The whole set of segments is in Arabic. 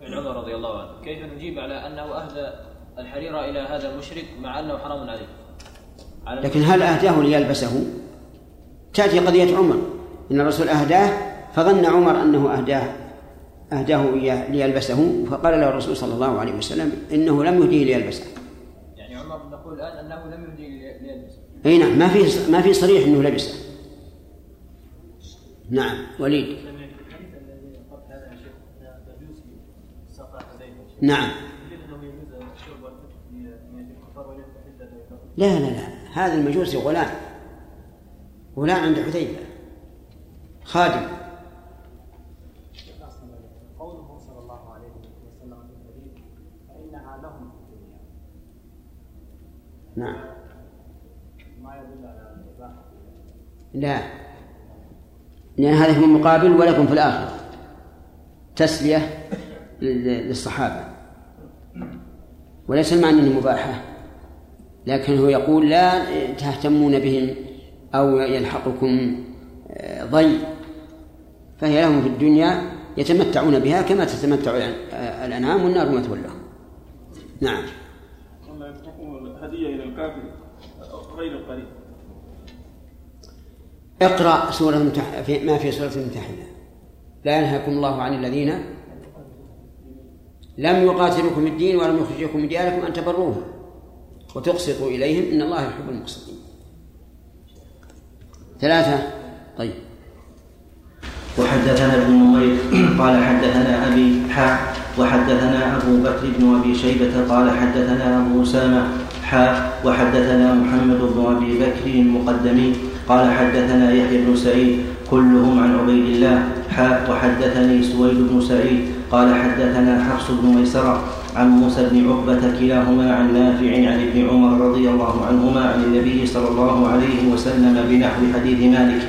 فعل عمر رضي الله عنه. كيف نجيب على أنه أهدى الحرير إلى هذا المشرك مع أنه حرام عليه؟ على لكن هل اهداه ليلبسه؟ تأتي قضية عمر. إن الرسول أهداه فظن عمر أنه أهداه أهداه إياه ليلبسه فقال له الرسول صلى الله عليه وسلم إنه لم يهديه ليلبسه. يعني عمر نقول الآن أنه لم يهديه ليلبسه. أي نعم ما في ما في صريح إنه لبسه. نعم وليد. نعم. لا لا لا. هذا المجوسي غلام. غلام عند حذيفة. خادم. قوله صلى الله عليه وسلم في فإنها لهم في نعم. ما يدل على لا. لأن هذا هو المقابل ولكم في الآخرة. تسلية. للصحابة. وليس المعنى أنه مباحة لكن هو يقول لا تهتمون بهم أو يلحقكم آه، ضي فهي لهم في الدنيا يتمتعون بها كما تتمتع الأنعام والنار مثوى لهم نعم. هدية إلى الكافر غير القريب اقرأ سورة ما في سورة الممتحنة لا ينهاكم الله عن الذين لم يقاتلوكم الدين ولم يخرجوكم من دياركم أن تبروهم وتقسطوا إليهم إن الله يحب المقسطين. ثلاثة. طيب. وحدثنا ابن نمير قال حدثنا أبي حاء وحدثنا أبو بكر بن أبي شيبة قال حدثنا أبو أسامة حاء وحدثنا محمد بن أبي بكر المقدمي قال حدثنا يحيى بن سعيد كلهم عن عبيد الله حاء وحدثني سويد بن سعيد قال حدثنا حفص بن ميسرة عن موسى بن عقبة كلاهما عن نافع عن ابن عمر رضي الله عنهما عن النبي صلى الله عليه وسلم بنحو حديث مالك.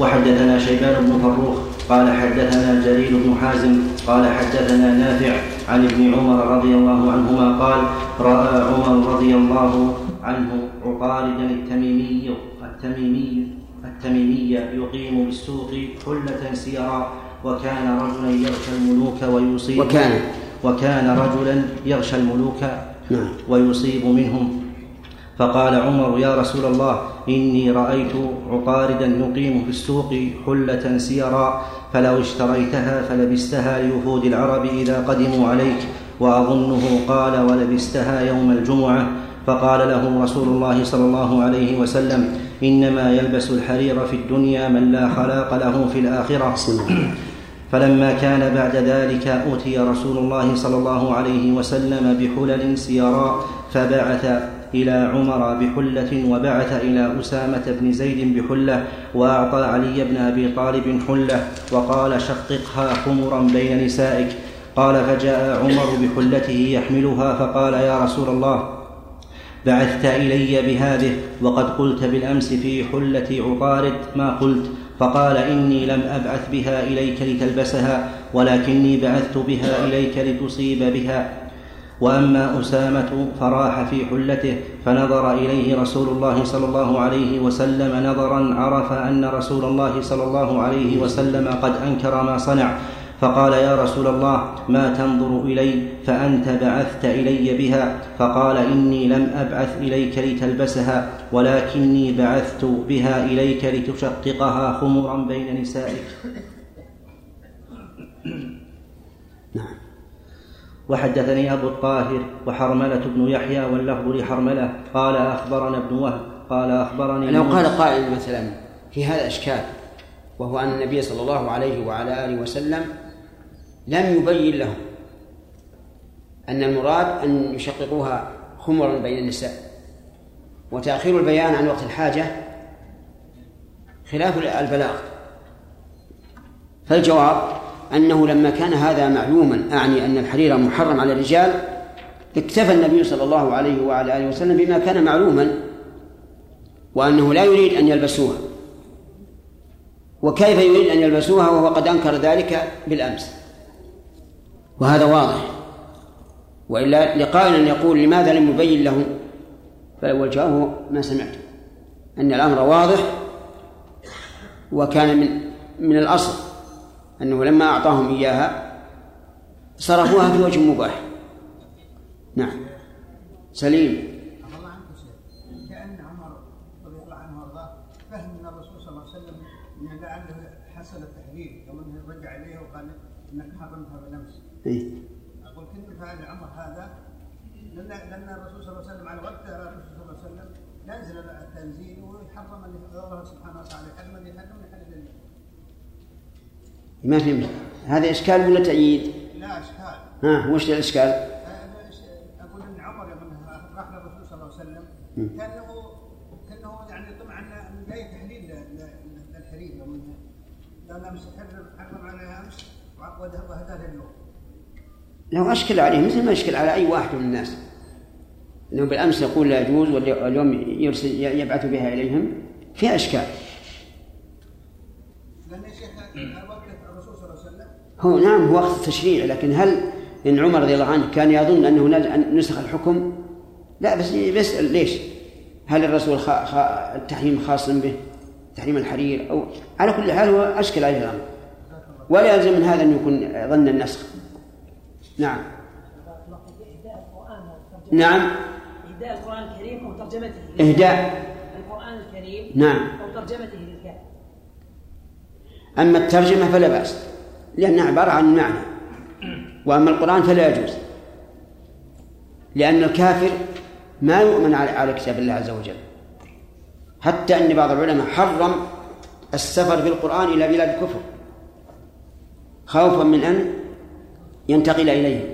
وحدثنا شيبان بن فروخ قال حدثنا جرير بن حازم قال حدثنا نافع عن ابن عمر رضي الله عنهما قال رأى عمر رضي الله عنه عقاردا التميمي التميمي التميمي يقيم بالسوق حلة سيرا وكان رجلا يغشى الملوك ويصيب وكان. وكان رجلا يغشى الملوك نعم. ويصيب منهم. فقال عمر يا رسول الله إني رأيت عطاردا يقيم في السوق حلة سيرا فلو اشتريتها فلبستها لوفود العرب إذا قدموا عليك وأظنه قال ولبستها يوم الجمعة. فقال له رسول الله صلى الله عليه وسلم إنما يلبس الحرير في الدنيا من لا خلاق له في الآخرة. فلما كان بعد ذلك أتي رسول الله صلى الله عليه وسلم بحلل سيراء فبعث إلى عمر بحلة وبعث إلى أسامة بن زيد بحلة وأعطى علي بن أبي طالب حلة وقال شققها خمرا بين نسائك. قال فجاء عمر بحلته يحملها فقال يا رسول الله بعثت إلي بهذه وقد قلت بالأمس في حلة عطارد ما قلت. فقال إني لم أبعث بها إليك لتلبسها ولكني بعثت بها إليك لتصيب بها. وأما أسامة فراح في حلته فنظر إليه رسول الله صلى الله عليه وسلم نظرا عرف أن رسول الله صلى الله عليه وسلم قد أنكر ما صنع. فقال يا رسول الله ما تنظر إلي فأنت بعثت إلي بها؟ فقال إني لم أبعث إليك لتلبسها. ولكني بعثت بها إليك لتشققها خمرا بين نسائك. نعم. وحدثني أبو الطاهر وحرملة بن يحيى واللفظ لحرملة. قال أخبرنا ابن وهب. قال أخبرني لو قال قائل مثلا في هذا إشكال وهو أن النبي صلى الله عليه وعلى آله وسلم لم يبين لهم أن المراد أن يشققوها خمرا بين النساء. وتأخير البيان عن وقت الحاجة خلاف البلاغ. فالجواب أنه لما كان هذا معلوما أعني أن الحرير محرم على الرجال اكتفى النبي صلى الله عليه وعلى آله وسلم بما كان معلوما وأنه لا يريد أن يلبسوها. وكيف يريد أن يلبسوها وهو قد أنكر ذلك بالأمس؟ وهذا واضح. وإلا لقائل يقول لماذا لم يبين له؟ والجواب ما سمعت أن الأمر واضح وكان من من الأصل أنه لما أعطاهم إياها صرفوها في وجه مباح نعم سليم كأن عمر رضي الله عنه فهم الرسول صلى الله عليه وسلم انه رجع اليه وقال انك حرمتها بنفس. إيه؟ أقول كنت فعل عمر هذا لأن الرسول صلى الله عليه وسلم على وقت الرسول صلى الله عليه وسلم ينزل التنزيل ويحرم الله سبحانه وتعالى يحرم اللي يحرم يحلل ما فهمت هذا إشكال ولا تأييد؟ لا إشكال. ها وش الإشكال؟ كانه كأنه يعني طمعا من جاي تحليل للحرير يوم قال امس حرم عليها أمس وهداها اليوم له أشكل عليه مثل ما يشكل على أي واحد من الناس. أنه بالأمس يقول لا يجوز واليوم يرسل يبعث بها إليهم في أشكال. لأن يا شيخ وقت الرسول صلى الله عليه وسلم. هو نعم هو وقت التشريع لكن هل إن عمر رضي الله عنه كان يظن أنه نسخ الحكم؟ لا بس بيسأل ليش؟ هل الرسول خا خا التحريم خاص به؟ تحريم الحرير أو على كل حال هو أشكل عليه الأمر ولا يلزم من هذا أن يكون ظن النسخ. نعم. نعم. إهداء القرآن الكريم أو ترجمته إهداء القرآن الكريم نعم. أو ترجمته للكافر أما الترجمة فلا بأس لأنها عبارة عن معنى. وأما القرآن فلا يجوز لأن الكافر ما يؤمن على كتاب الله عز وجل. حتى أن بعض العلماء حرم السفر بالقرآن إلى بلاد الكفر خوفا من أن ينتقل إليه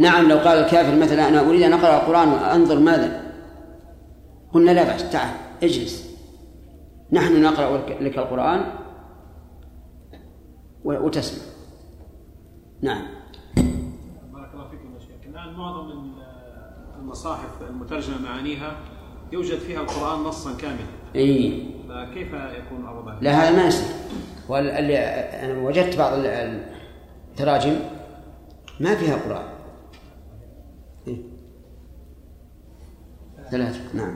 نعم لو قال الكافر مثلا أنا أريد أن أقرأ القرآن وأنظر ماذا؟ قلنا لا بأس تعال اجلس. نحن نقرأ لك القرآن وتسمع. نعم. معظم المصاحف المترجمة معانيها يوجد فيها القرآن نصا كاملا. إي. فكيف يكون الوضع؟ لا هذا ما يصير. واللي أنا وجدت بعض التراجم ما فيها قرآن. ثلاثة. نعم.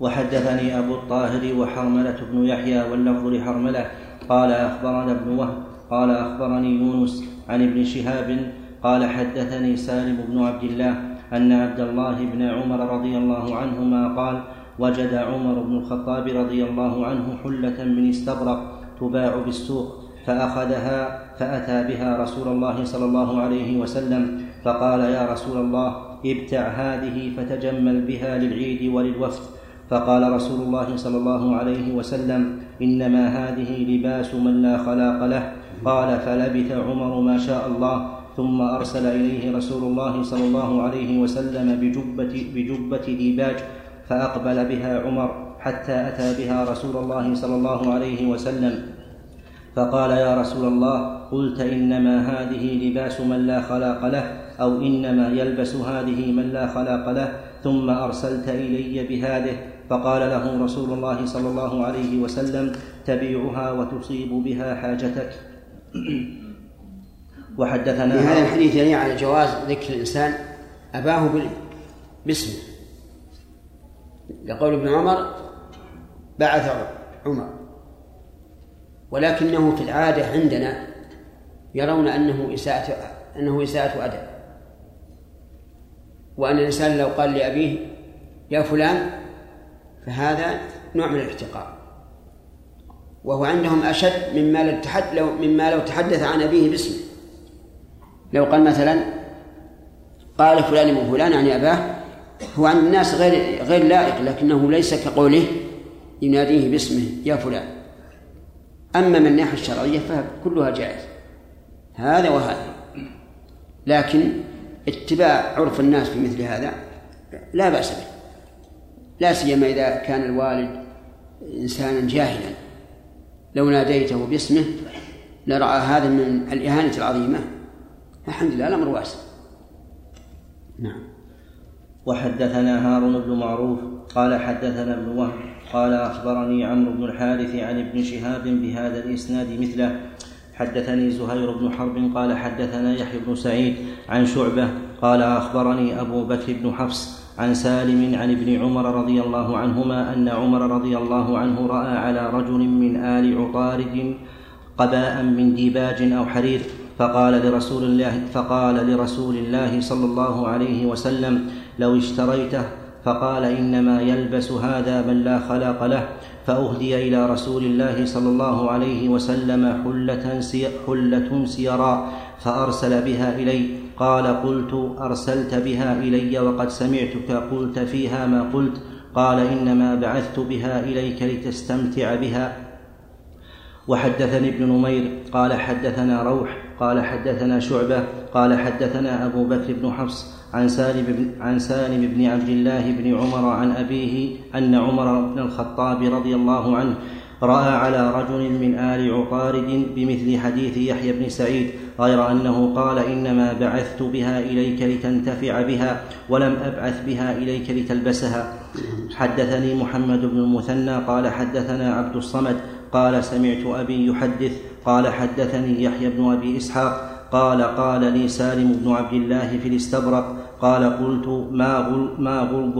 وحدثني أبو الطاهر وحرملة بن يحيى واللفظ لحرملة قال أخبرنا ابن وهب قال أخبرني يونس عن ابن شهاب قال حدثني سالم بن عبد الله أن عبد الله بن عمر رضي الله عنهما قال وجد عمر بن الخطاب رضي الله عنه حلة من استبرق تباع بالسوق فأخذها فأتى بها رسول الله صلى الله عليه وسلم فقال يا رسول الله ابتع هذه فتجمل بها للعيد وللوفد. فقال رسول الله صلى الله عليه وسلم إنما هذه لباس من لا خلاق له. قال فلبث عمر ما شاء الله ثم أرسل إليه رسول الله صلى الله عليه وسلم بجبة, بجبة ديباج فأقبل بها عمر حتى أتى بها رسول الله صلى الله عليه وسلم. فقال يا رسول الله قلت إنما هذه لباس من لا خلاق له أو إنما يلبس هذه من لا خلاق له ثم أرسلت إلي بهذه. فقال له رسول الله صلى الله عليه وسلم تبيعها وتصيب بها حاجتك. وحدثنا في هذا الحديث يعني على جواز ذكر الإنسان أباه باسمه. لقول ابن عمر بعث عمر. ولكنه في العادة عندنا يرون أنه إساءة أنه إساءة أدب. وأن الإنسان لو قال لأبيه يا فلان فهذا نوع من الاحتقار. وهو عندهم أشد مما لو مما لو تحدث عن أبيه باسمه. لو قال مثلا قال فلان من فلان يعني أباه هو عند الناس غير غير لائق لكنه ليس كقوله يناديه باسمه يا فلان. أما من الناحية الشرعية فكلها جائز. هذا وهذا. لكن اتباع عرف الناس في مثل هذا لا بأس به. لا سيما إذا كان الوالد إنسانا جاهلا. لو ناديته باسمه لرأى هذا من الإهانة العظيمة. الحمد لله الأمر واسع. نعم. وحدثنا هارون بن معروف قال حدثنا ابن وهب قال أخبرني عمرو بن الحارث عن ابن شهاب بهذا الإسناد مثله. حدثني زهير بن حرب قال حدثنا يحيى بن سعيد عن شعبة قال أخبرني أبو بكر بن حفص عن سالم عن ابن عمر رضي الله عنهما أن عمر رضي الله عنه رأى على رجل من آل عطارد قباء من ديباج أو حرير فقال لرسول الله فقال لرسول الله صلى الله عليه وسلم لو اشتريته فقال إنما يلبس هذا من لا خلاق له فأهدي إلى رسول الله صلى الله عليه وسلم حلة حلة سيراء فأرسل بها إلي. قال قلت أرسلت بها إلي وقد سمعتك قلت فيها ما قلت. قال إنما بعثت بها إليك لتستمتع بها. وحدثني ابن نمير قال حدثنا روح قال حدثنا شعبة قال حدثنا أبو بكر بن حفص عن سالم بن, عن سالم بن عبد الله بن عمر عن أبيه أن عمر بن الخطاب رضي الله عنه رأى على رجل من آل عطارد بمثل حديث يحيى بن سعيد غير أنه قال إنما بعثت بها إليك لتنتفع بها ولم أبعث بها إليك لتلبسها. حدثني محمد بن المثنى قال حدثنا عبد الصمد قال سمعت أبي يحدث قال حدثني يحيى بن أبي إسحاق قال قال لي سالم بن عبد الله في الاستبرق قال قلت ما غل ما غلظ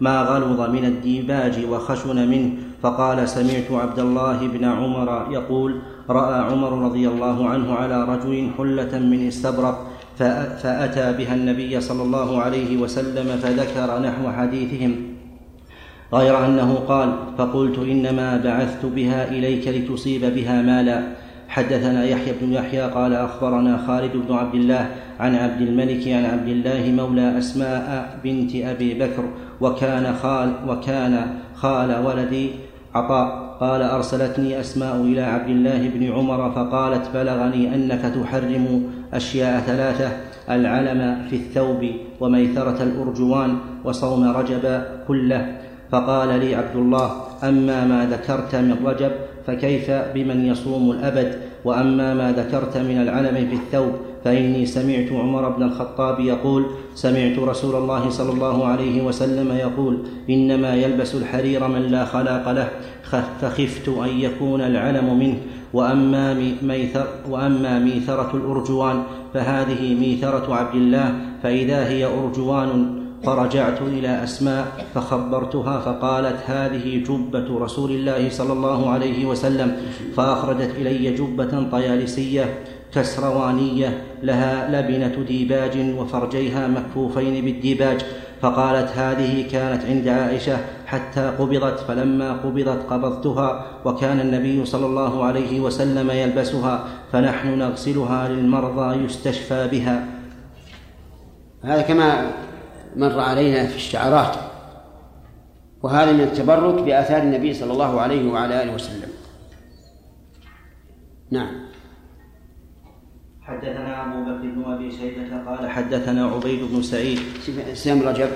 ما غلظ من الديباج وخشن منه. فقال سمعت عبد الله بن عمر يقول رأى عمر رضي الله عنه على رجل حلة من استبرق فأتى بها النبي صلى الله عليه وسلم فذكر نحو حديثهم غير أنه قال فقلت إنما بعثت بها إليك لتصيب بها مالا. حدثنا يحيى بن يحيى قال أخبرنا خالد بن عبد الله عن عبد الملك عن عبد الله مولى أسماء بنت أبي بكر وكان خال وكان خال ولدي عطاء قال أرسلتني أسماء إلى عبد الله بن عمر فقالت بلغني أنك تحرم أشياء ثلاثة العلم في الثوب وميثره الأرجوان وصوم رجب كله فقال لي عبد الله أما ما ذكرت من رجب فكيف بمن يصوم الأبد؟ وأما ما ذكرت من العلم في الثوب فإني سمعت عمر بن الخطاب يقول سمعت رسول الله صلى الله عليه وسلم يقول إنما يلبس الحرير من لا خلاق له فخفت أن يكون العلم منه. وأما ميثر وأما ميثرة الأرجوان فهذه ميثرة عبد الله فإذا هي أرجوان فرجعت إلى أسماء فخبرتها فقالت هذه جبة رسول الله صلى الله عليه وسلم فأخرجت إلي جبة طيالسية كسروانية لها لبنة ديباج وفرجيها مكفوفين بالديباج فقالت هذه كانت عند عائشة حتى قبضت فلما قبضت قبضتها وكان النبي صلى الله عليه وسلم يلبسها فنحن نغسلها للمرضى يستشفى بها. هذا كما مر علينا في الشعرات. وهذا من التبرك بآثار النبي صلى الله عليه وعلى آله وسلم. نعم. حدثنا أبو بكر بن أبي شيبة قال حدثنا عبيد بن سعيد. سام رجب.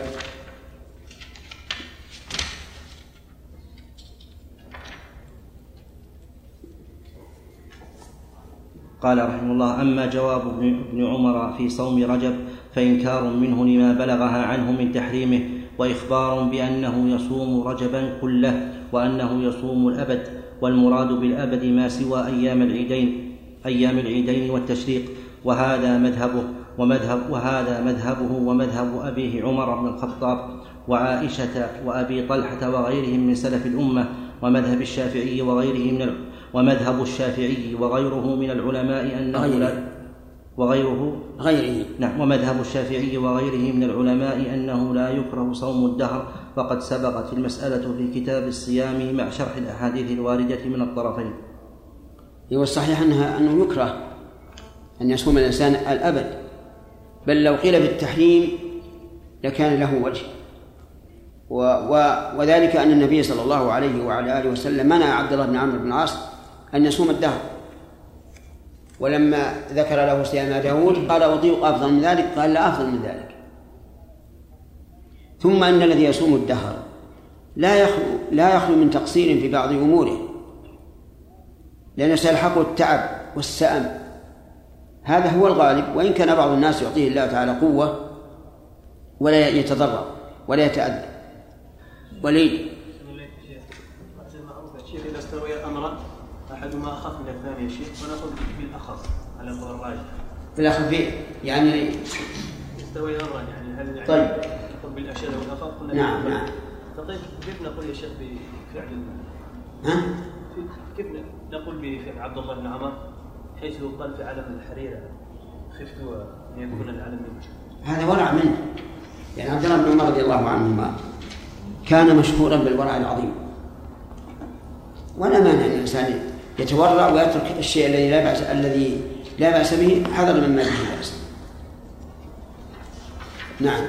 قال رحمه الله أما جواب ابن عمر في صوم رجب فإنكار منه لما بلغها عنه من تحريمه وإخبار بأنه يصوم رجبا كله وأنه يصوم الأبد والمراد بالأبد ما سوى أيام العيدين أيام العيدين والتشريق وهذا مذهبه ومذهب وهذا مذهبه ومذهب أبيه عمر بن الخطاب وعائشة وأبي طلحة وغيرهم من سلف الأمة ومذهب الشافعي وغيره من ومذهب الشافعي وغيره من العلماء أنه لا وغيره؟ غيره. نعم ومذهب الشافعي وغيره من العلماء أنه لا يكره صوم الدهر وقد سبقت المسألة في كتاب الصيام مع شرح الأحاديث الواردة من الطرفين. والصحيح أنها أنه يكره أن يصوم الإنسان الأبد بل لو قيل بالتحريم لكان له وجه. و و وذلك أن النبي صلى الله عليه وعلى آله وسلم منع عبد الله بن عمرو بن العاص أن يصوم الدهر. ولما ذكر له صيام داود قال أطيق أفضل من ذلك قال لا أفضل من ذلك. ثم أن الذي يصوم الدهر لا يخلو لا يخلو من تقصير في بعض أموره لأن سيلحقه التعب والسأم. هذا هو الغالب وإن كان بعض الناس يعطيه الله تعالى قوة ولا يتضرر ولا يتأذى. وليد أحدهما أخف من الثاني يا شيخ ونأخذ بالاخف على قول الراجح. بالاخف يعني يستوي الامران يعني هل يعني طيب. نأخذ بالاشد والاخف نعم نعم. طيب كيف نقول يا شيخ بفعل ها؟ كيف نقول بفعل عبد الله بن عمر حيث قال في علم الحريرة خفت أن يكون العلم هذا ورع منه. يعني عبد الله بن عمر رضي الله عنهما كان مشهورا بالورع العظيم. ولا مانع ان الانسان يتورع ويترك الشيء الذي لا باس الذي لا بأس به حذرا مما به بأس. نعم.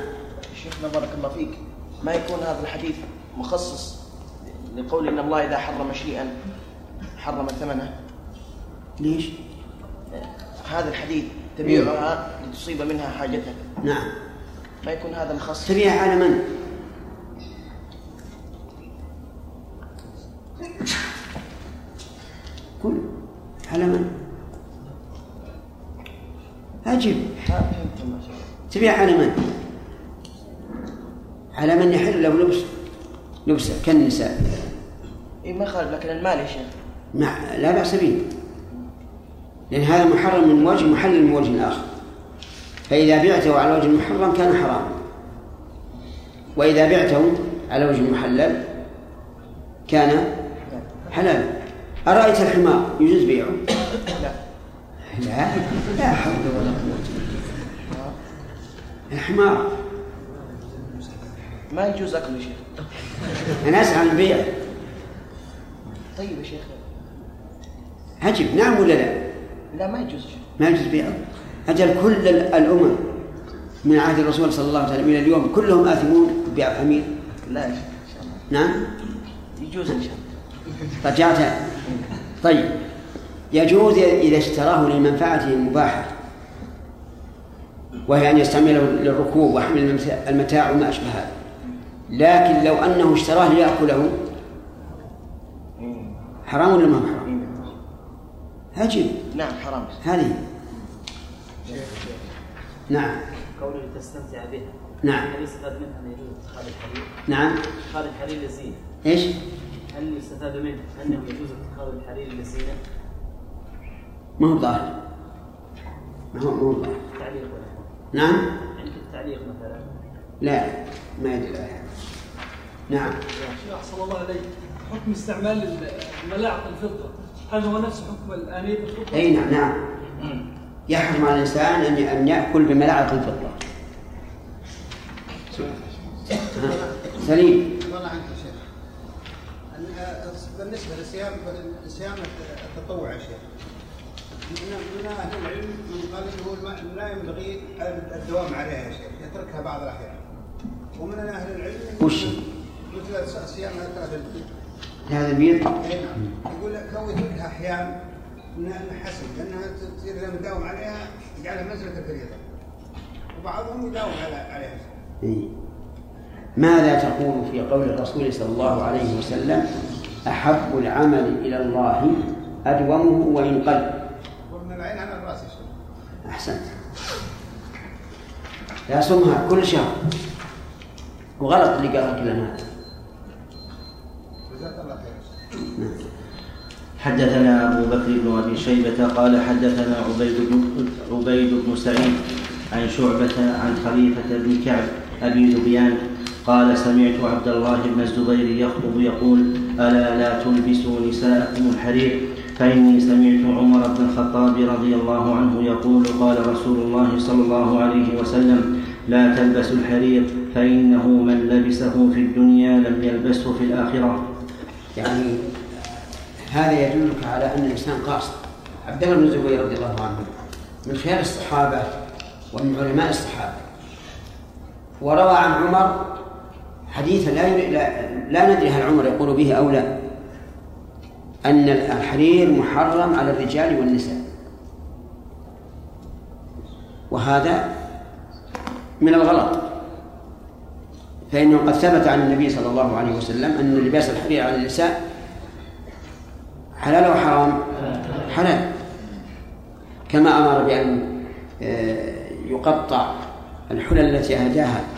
شيخنا بارك الله فيك. ما يكون هذا الحديث مخصص لقول إن الله إذا حرم شيئا حرم ثمنه؟ ليش؟ هذا الحديث تبيعها لتصيب منها حاجتك. نعم. ما يكون هذا مخصص؟ تبيع على من؟ كل على من؟ أجب تبيع على من؟ على من يحل له لبس؟ لبسه كالنساء. اي ما خالف لكن المال يا شيخ مع لا بأس به. لأن هذا محرم من وجه محلل من وجه آخر. فإذا بعته على وجه محرم كان حراما وإذا بعته على وجه محلل كان حلالا أرأيت الحمار؟ يجوز بيعه؟ لا. لا؟ لا. حول ولا قوة الحمار ما يجوز اكله يا شيخ. أنا أسأل عن البيع. طيب يا شيخ. عجب نعم ولا لا؟ لا ما يجوز شيخ. ما يجوز بيعه. أجل كل الأمم من عهد الرسول صلى الله عليه وسلم إلى اليوم كلهم آثمون ببيع الحمير لا يا شيخ إن شاء الله. نعم. يجوز إن شاء الله. رجعت طيب. يجوز إذا اشتراه لمنفعته المباحة وهي أن يستعمله للركوب وحمل المتاع وما أشبه هذا. لكن لو أنه اشتراه ليأكله حرام ولا ما حرام؟ عجيب. نعم حرام. هذه. نعم. كونه تستمتع بها. نعم. هل يستفاد منها أن يجوز اتخاذ الحرير؟ نعم. اتخاذ الحرير للزينة إيش؟ هل يستفاد منه أنه يجوز اتخاذ الحرير للزينة؟ ما هو ظاهر ما هو ما هو ظاهر تعليق ولا نعم؟ عندك التعليق مثلا؟ لا ما يدل على هذا نعم. شيخ أحسن الله عليك حكم استعمال ملاعق الفضة هل هو نفس حكم الآنية الفضة؟ أي نعم نعم. يحرم على الإنسان أن أن يأكل بملاعق الفضة. سليم والله عنك يا شيخ أن- آه، بالنسبة لصيام صيام التطوع يا شيخ. من أهل العلم من قال إنه لا ينبغي الدوام عليها يا شيخ يتركها بعض الأحيان. ومن أهل العلم وش؟ مثل صيام البيض هذا البيض اي نعم. يقول لك لو يتركها احيان حسن لأنها تصير إذا مداوم عليها يجعلها منزله الفريضه وبعضهم يداوم على عليها. إيه. ماذا تقول في قول الرسول صلى الله عليه وسلم أحب العمل إلى الله أدومه وإن قل. ومن العين على أحسنت. لا صمها كل شهر. وغلط اللي قال هذا الله خير نعم. حدثنا أبو بكر بن أبي شيبة قال حدثنا عبيد بن عبيد بن سعيد عن شعبة عن خليفة بن كعب أبي ذبيان قال سمعت عبد الله بن الزبير يخطب يقول ألا لا تلبسوا نساءكم الحرير؟ فإني سمعت عمر بن الخطاب رضي الله عنه يقول قال رسول الله صلى الله عليه وسلم لا تلبسوا الحرير فإنه من لبسه في الدنيا لم يلبسه في الآخرة. يعني هذا يدلك على أن الإنسان قاصد. عبد الله بن الزبير رضي الله عنه من خيار الصحابة ومن علماء الصحابة. وروى عن عمر حديثا لا, لا لا ندري هل عمر يقول به أو لا. أن الحرير محرم على الرجال والنساء. وهذا من الغلط. فإنه قد ثبت عن النبي صلى الله عليه وسلم أن لباس الحرير على النساء حلال أو حرام؟ حلال. كما أمر بأن آه، يقطع الحلل التي أهداها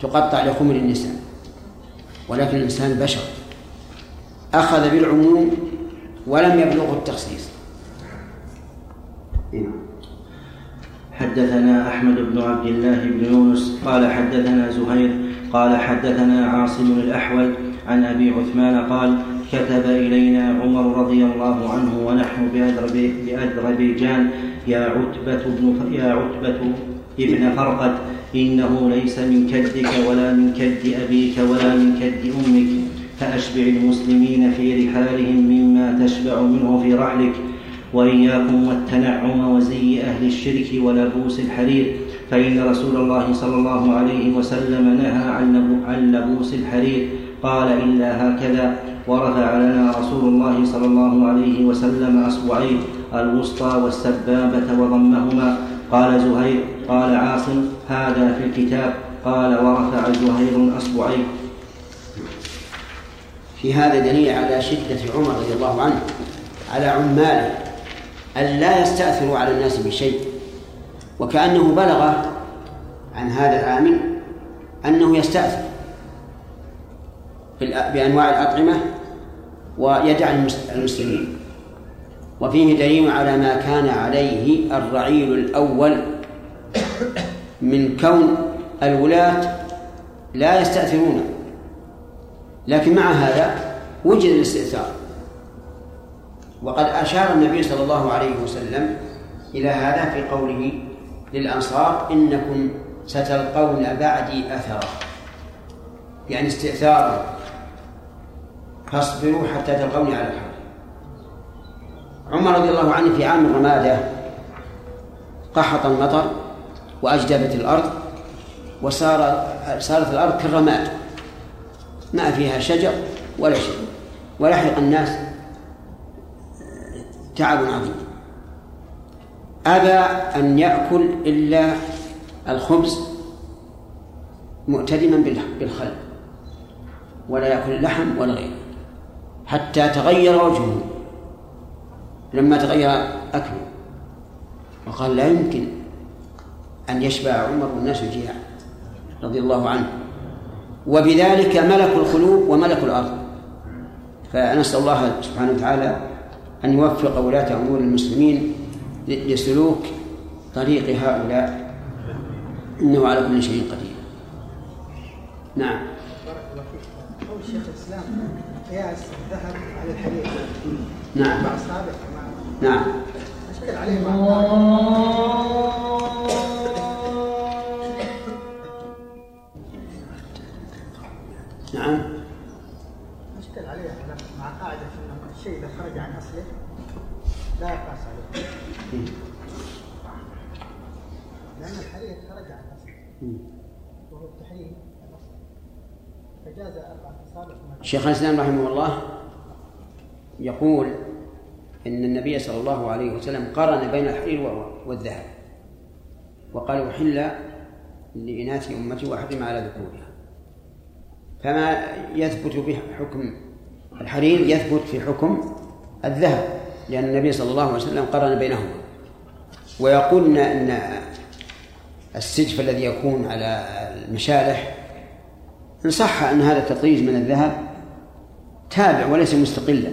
تقطع لخمر النساء ولكن الإنسان بشر. أخذ بالعموم ولم يبلغه التخصيص. نعم. حدثنا أحمد بن عبد الله بن يونس قال حدثنا زهير قال حدثنا عاصم الأحول عن أبي عثمان قال كتب إلينا عمر رضي الله عنه ونحن بأذربيجان يا عتبة بن يا عتبة ابن فرقد. إنه ليس من كدك ولا من كد أبيك ولا من كد أمك فأشبع المسلمين في رحالهم مما تشبع منه في رحلك وإياكم والتنعم وزي أهل الشرك ولبوس الحرير. فإن رسول الله صلى الله عليه وسلم نهى عن لبوس الحرير. قال إلا هكذا. ورفع لنا رسول الله صلى الله عليه وسلم أصبعيه الوسطى والسبابة وضمهما. قال زهير قال عاصم هذا في الكتاب. قال ورفع زهير أصبعيه. في هذا دليل على شدة عمر رضي الله عنه على عماله أن لا يستأثروا على الناس بشيء. وكأنه بلغ عن هذا العامل أنه يستأثر بأنواع الأطعمة ويدع المسلمين. وفيه دليل على ما كان عليه الرعيل الأول من كون الولاة لا يستأثرون لكن مع هذا وجد الاستئثار. وقد أشار النبي صلى الله عليه وسلم إلى هذا في قوله للأنصار إنكم ستلقون بعدي أثرا. يعني استئثارا فاصبروا حتى تلقوني على الحق. عمر رضي الله عنه في عام الرمادة قحط المطر وأجدبت الأرض وصار صارت الأرض كالرماد ما فيها شجر ولا شيء. ولحق الناس تعب عظيم. أبى أن يأكل إلا الخبز مؤتدما بالخل ولا يأكل اللحم ولا غيره. حتى تغير وجهه. لما تغير أكله. وقال لا يمكن. أن يشبع عمر والناس جياع رضي الله عنه. وبذلك ملك القلوب وملك الأرض. فنسأل الله سبحانه وتعالى أن يوفق ولاة أمور المسلمين لسلوك طريق هؤلاء. إنه على كل شيء قدير. نعم. قول شيخ الإسلام قياس الذهب على الحديد نعم. مع نعم. أشكل عليه مع لا يقاس عليه لأن الحرير خرج عن أصله وهو التحريم الأصل فجاز أربعة أصابع شيخ الإسلام رحمه الله يقول إن النبي صلى الله عليه وسلم قارن بين الحرير والذهب. وقال أحل لإناث أمتي وحرم على ذكورها. فما يثبت به حكم الحرير يثبت في حكم الذهب. لأن النبي صلى الله عليه وسلم قرن بينهما. ويقول أن السجف الذي يكون على المشالح إن صح أن هذا التطريز من الذهب تابع وليس مستقلا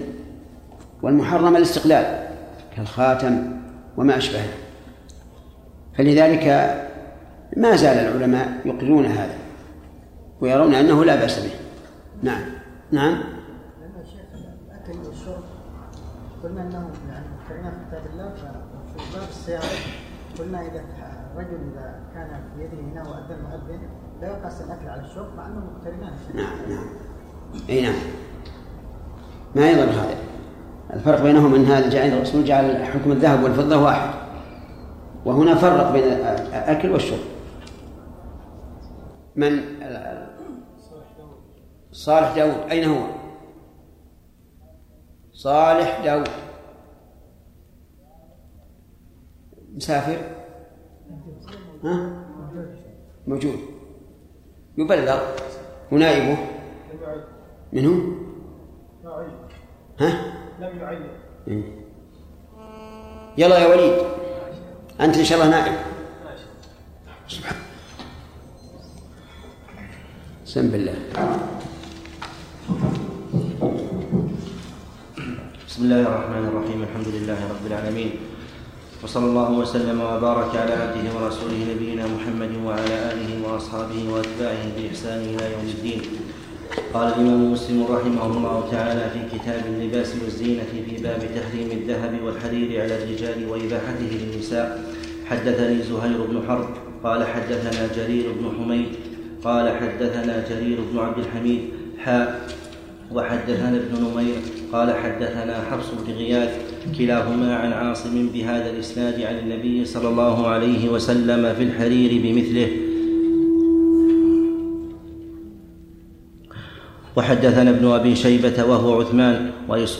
والمحرم الاستقلال كالخاتم وما أشبهه. فلذلك ما زال العلماء يقرون هذا ويرون أنه لا بأس به. نعم. نعم لأن الشيخ الأكل والشرب قلنا أنه يعني قرينا في كتاب الله ففي باب الصيام قلنا إذا الرجل إذا كان في يده إناء وأذن مؤذن لا يقاس الأكل على الشرب مع أنه مقترنان. نعم نعم أي نعم. ما يضر هذا؟ الفرق بينهم أن هذا جاء الرسول جعل حكم الذهب والفضة واحد وهنا فرق بين الأكل والشرب. من؟ صالح داود أين هو؟ صالح داود. مسافر؟ ها؟ موجود. يبلغ. ونائبه. منه؟ ها؟ لم يعين إيه. يلا يا وليد. أنت إن شاء الله نائب. سبحان سم بالله. بسم الله الرحمن الرحيم الحمد لله رب العالمين. وصلى الله وسلم وبارك على عبده ورسوله نبينا محمد وعلى آله وأصحابه وأتباعه بإحسان إلى يوم الدين. قال الإمام مسلم رحمه الله تعالى في كتاب اللباس والزينة في باب تحريم الذهب والحرير على الرجال وإباحته للنساء. حدثني زهير بن حرب قال حدثنا جرير بن حميد قال حدثنا جرير بن عبد الحميد حاء وحدثنا ابن نمير قال حدثنا حفص بن غياث كلاهما عن عاصم بهذا الإسناد عن النبي صلى الله عليه وسلم في الحرير بمثله. وحدثنا ابن أبي شيبة وهو عثمان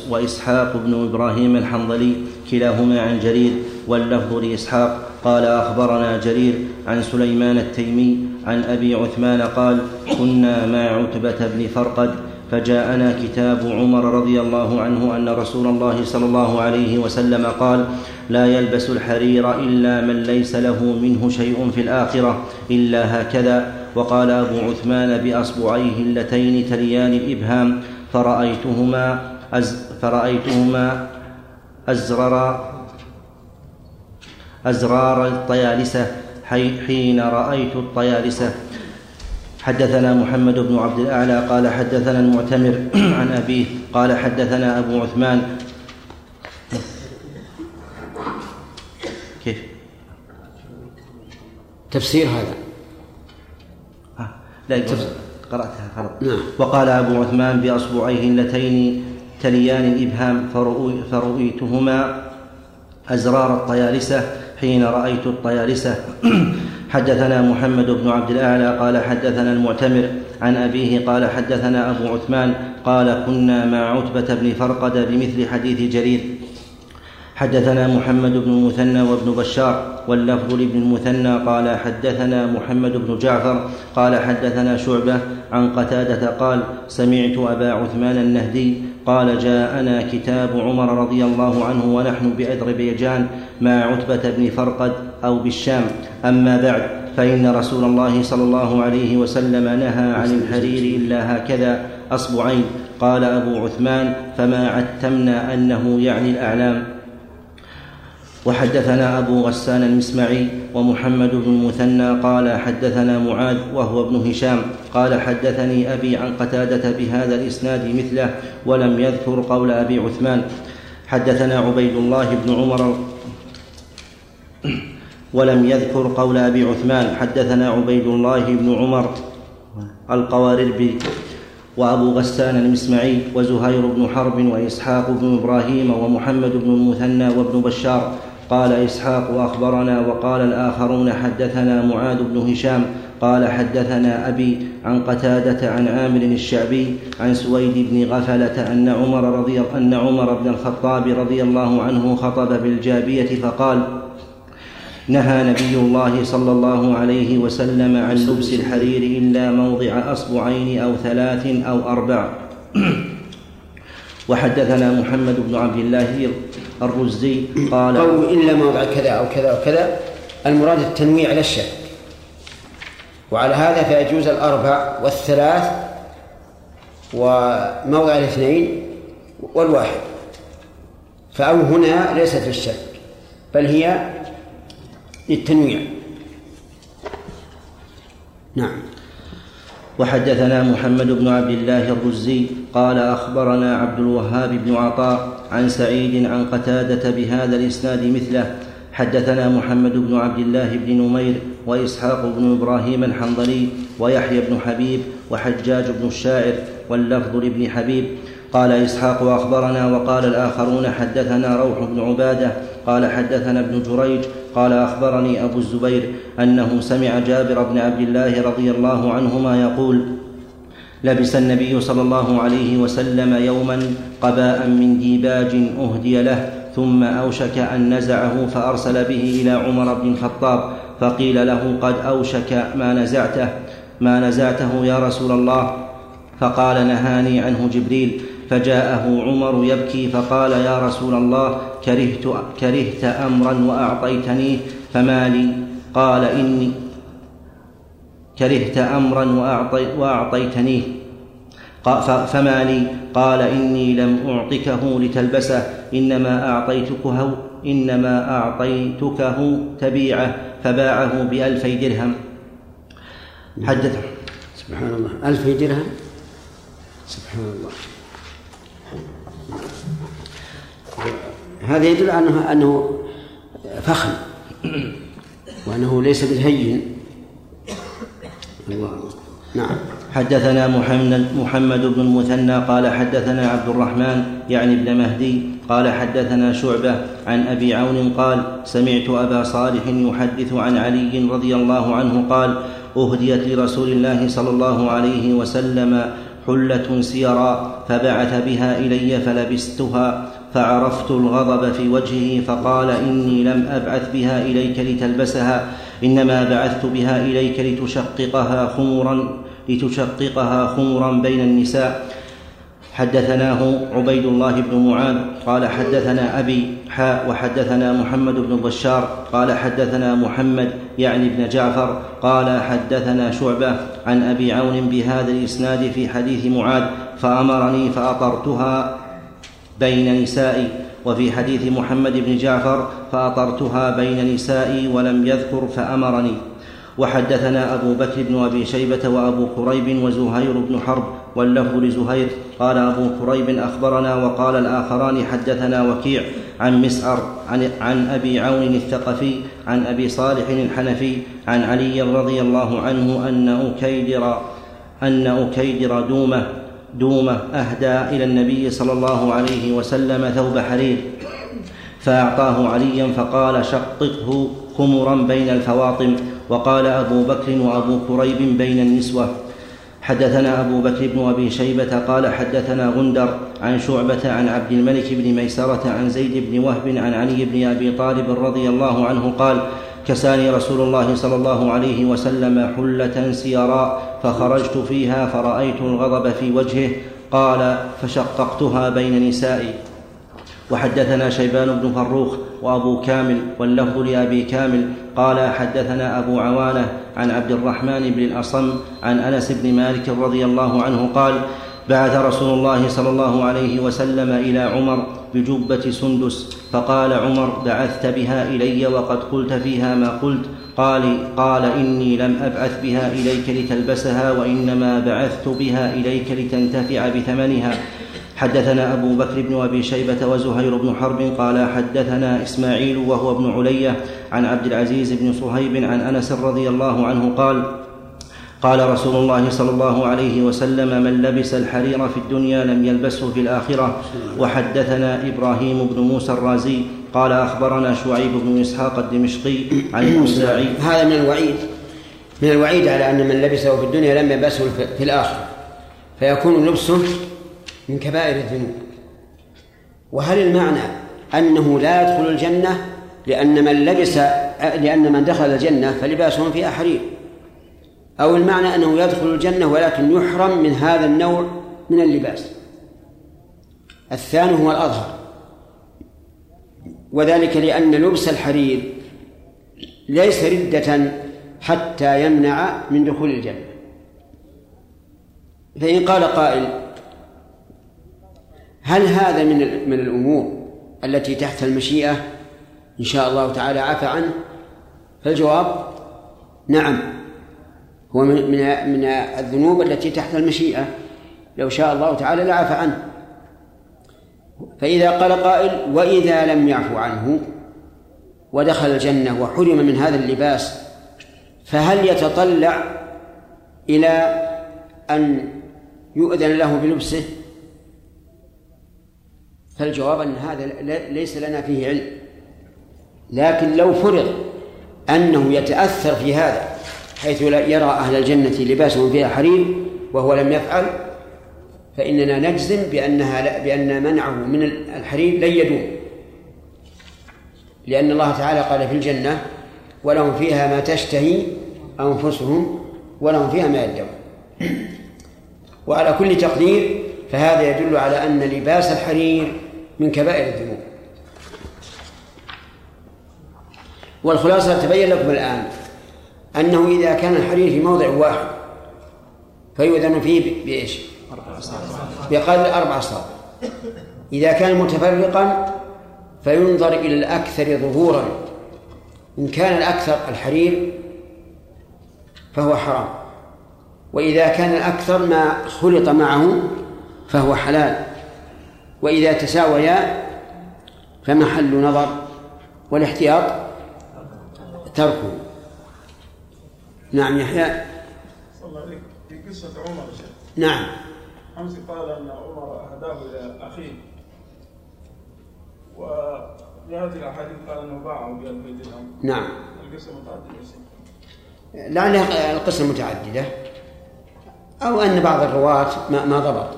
وإسحاق بن إبراهيم الحنظلي كلاهما عن جرير واللفظ لإسحاق. قال أخبرنا جرير عن سليمان التيمي عن أبي عثمان قال كنا مع عتبة بن فرقد فجاءنا كتاب عمر رضي الله عنه أن رسول الله صلى الله عليه وسلم قال لا يلبس الحرير إلا من ليس له منه شيء في الآخرة إلا هكذا. وقال أبو عثمان بأصبعيه اللتين تليان الإبهام فرأيتهما أز فرأيتهما أزرر أزرار الطيالسة حين رأيت الطيالسة حدثنا محمد بن عبد الأعلى قال حدثنا المعتمر عن أبيه قال حدثنا أبو عثمان. كيف؟ تفسير هذا. لا قرأتها غلط نعم. وقال أبو عثمان بأصبعيه اللتين تليان الإبهام فرؤيتهما أزرار الطيالسة حين رأيت الطيالسة حدثنا محمد بن عبد الأعلى قال حدثنا المعتمر عن أبيه قال حدثنا أبو عثمان قال كنا مع عتبة بن فرقد بمثل حديث جرير. حدثنا محمد بن المثنى وابن بشار واللفظ لابن المثنى قال حدثنا محمد بن جعفر قال حدثنا شعبة عن قتادة قال سمعت أبا عثمان النهدي قال جاءنا كتاب عمر رضي الله عنه ونحن بأذربيجان مع عتبة بن فرقد أو بالشام. أما بعد فإن رسول الله صلى الله عليه وسلم نهى عن الحرير إلا هكذا أصبعين. قال أبو عثمان فما عتمنا أنه يعني الأعلام. وحدثنا أبو غسان المسمعي ومحمد بن المثنى قال حدثنا معاذ وهو ابن هشام قال حدثني أبي عن قتادة بهذا الإسناد مثله ولم يذكر قول أبي عثمان. حدثنا عبيد الله بن عمر ولم يذكر قول أبي عثمان. حدثنا عبيد الله بن عمر القوارربي وأبو غسان المسمعي وزهير بن حرب وإسحاق بن إبراهيم ومحمد بن المثنى وابن بشار قال إسحاق أخبرنا وقال الآخرون حدثنا معاذ بن هشام قال حدثنا أبي عن قتادة عن عامر الشعبي عن سويد بن غفلة أن عمر رضي أن عمر بن الخطاب رضي الله عنه خطب بالجابية فقال نهى نبي الله صلى الله عليه وسلم عن لبس الحرير إلا موضع أصبعين أو ثلاث أو أربع. وحدثنا محمد بن عبد الله الرزي قال قول إلا موضع كذا أو كذا أو كذا المراد التنويع على الشك وعلى هذا فيجوز الأربع والثلاث وموضع الاثنين والواحد. فأو هنا ليست للشك بل هي للتنويع. نعم. وحدثنا محمد بن عبد الله الرزي قال أخبرنا عبد الوهاب بن عطاء عن سعيد عن قتادة بهذا الإسناد مثله حدثنا محمد بن عبد الله بن نمير وإسحاق بن إبراهيم الحنظلي ويحيى بن حبيب وحجاج بن الشاعر واللفظ لابن حبيب. قال إسحاق أخبرنا وقال الآخرون حدثنا روح بن عبادة. قال حدثنا ابن جريج. قال أخبرني أبو الزبير أنه سمع جابر بن عبد الله رضي الله عنهما يقول لبس النبي صلى الله عليه وسلم يوما قباء من ديباج أهدي له ثم أوشك أن نزعه فأرسل به إلى عمر بن الخطاب فقيل له قد أوشك ما نزعته ما نزعته يا رسول الله؟ فقال نهاني عنه جبريل فجاءه عمر يبكي فقال يا رسول الله كرهت, كرهت أمرا وأعطيتنيه فما لي؟ قال إني كرهت أمرا وأعطي وأعطيتنيه فما لي؟ قال إني لم أعطكه لتلبسه إنما أعطيتكه إنما أعطيتكه تبيعه فباعه بألفي درهم. حدث سبحان الله. ألفي درهم؟ سبحان الله. هذا يدل على أنه فخم وأنه ليس بالهين. الله نعم. حدثنا محمد محمد بن المثنى قال حدثنا عبد الرحمن يعني ابن مهدي قال حدثنا شعبة عن أبي عون قال سمعت أبا صالح يحدث عن علي رضي الله عنه قال أهديت لرسول الله صلى الله عليه وسلم حلة سيرا فبعث بها إلي فلبستها فعرفت الغضب في وجهه فقال إني لم أبعث بها إليك لتلبسها إنما بعثت بها إليك لتشققها خمرا لتشققها خمرا بين النساء. حدثناه عبيد الله بن معاذ قال حدثنا أبي حاء وحدثنا محمد بن بشار قال حدثنا محمد يعني ابن جعفر قال حدثنا شعبة عن أبي عون بهذا الإسناد في حديث معاذ فأمرني فأطرتها بين نسائي. وفي حديث محمد بن جعفر فأطرتها بين نسائي ولم يذكر فأمرني. وحدثنا أبو بكر بن أبي شيبة وأبو كريب وزهير بن حرب واللفظ لزهير. قال أبو كريب أخبرنا وقال الآخران حدثنا وكيع عن مسعر عن, عن أبي عون الثقفي عن أبي صالح الحنفي عن علي رضي الله عنه أن أكيدر أن أكيدر دومة دومة أهدى إلى النبي صلى الله عليه وسلم ثوب حرير فأعطاه عليا فقال شققه خمرا بين الفواطم وقال أبو بكر وأبو كريب بين النسوة حدثنا أبو بكر بن أبي شيبة قال حدثنا غندر عن شعبة عن عبد الملك بن ميسرة عن زيد بن وهب عن علي بن أبي طالب رضي الله عنه قال كساني رسول الله صلى الله عليه وسلم حلة سيراء فخرجت فيها فرأيت الغضب في وجهه قال فشققتها بين نسائي. وحدثنا شيبان بن فروخ وأبو كامل واللفظ لأبي كامل قال حدثنا أبو عوانة عن عبد الرحمن بن الأصم عن أنس بن مالك رضي الله عنه قال بعث رسول الله صلى الله عليه وسلم إلى عمر بجبة سندس فقال عمر بعثت بها إلي وقد قلت فيها ما قلت. قال قال إني لم أبعث بها إليك لتلبسها وإنما بعثت بها إليك لتنتفع بثمنها. حدثنا أبو بكر بن أبي شيبة وزهير بن حرب قال حدثنا إسماعيل وهو ابن علية عن عبد العزيز بن صهيب عن أنس رضي الله عنه قال قال رسول الله صلى الله عليه وسلم من لبس الحرير في الدنيا لم يلبسه في الآخرة. وحدثنا إبراهيم بن موسى الرازي قال أخبرنا شعيب بن إسحاق الدمشقي عن الأوزاعي هذا من الوعيد. من الوعيد على أن من لبسه في الدنيا لم يلبسه في الآخرة. فيكون لبسه من كبائر الذنوب. وهل المعنى أنه لا يدخل الجنة لأن من لبس لأن من دخل الجنة فلباسهم فيها حرير؟ أو المعنى أنه يدخل الجنة ولكن يحرم من هذا النوع من اللباس. الثاني هو الأظهر. وذلك لأن لبس الحرير ليس ردة حتى يمنع من دخول الجنة. فإن قال قائل هل هذا من من الأمور التي تحت المشيئة؟ إن شاء الله تعالى عفى عنه. فالجواب نعم. هو من من الذنوب التي تحت المشيئة. لو شاء الله تعالى لعفى عنه. فإذا قال قائل وإذا لم يعفو عنه ودخل الجنة وحرم من هذا اللباس فهل يتطلع إلى أن يؤذن له بلبسه؟ فالجواب أن هذا ليس لنا فيه علم. لكن لو فرض أنه يتأثر في هذا حيث يرى أهل الجنة لباسهم فيها حرير وهو لم يفعل فإننا نجزم بأنها بأن منعه من الحرير لن يدوم. لأن الله تعالى قال في الجنة ولهم فيها ما تشتهي أنفسهم ولهم فيها ما يدعون. وعلى كل تقدير فهذا يدل على أن لباس الحرير من كبائر الذنوب. والخلاصة تبين لكم الآن. أنه إذا كان الحرير في موضع واحد فيؤذن فيه بإيش؟ بقدر أربع أصابع. إذا كان متفرقا فينظر إلى الأكثر ظهورا. إن كان الأكثر الحرير فهو حرام. وإذا كان الأكثر ما خلط معه فهو حلال. وإذا تساويا فمحل نظر والاحتياط تركه. نعم يحيى. صلى الله عليك. في قصة عمر شيخ. نعم. حمزي قال أن عمر أهداه إلى أخيه. وفي هذه الأحاديث قال أنه باعه ب 2000 درهم نعم. القصة متعددة لعلها القصة متعددة. أو أن بعض الرواة ما, ما ضبط.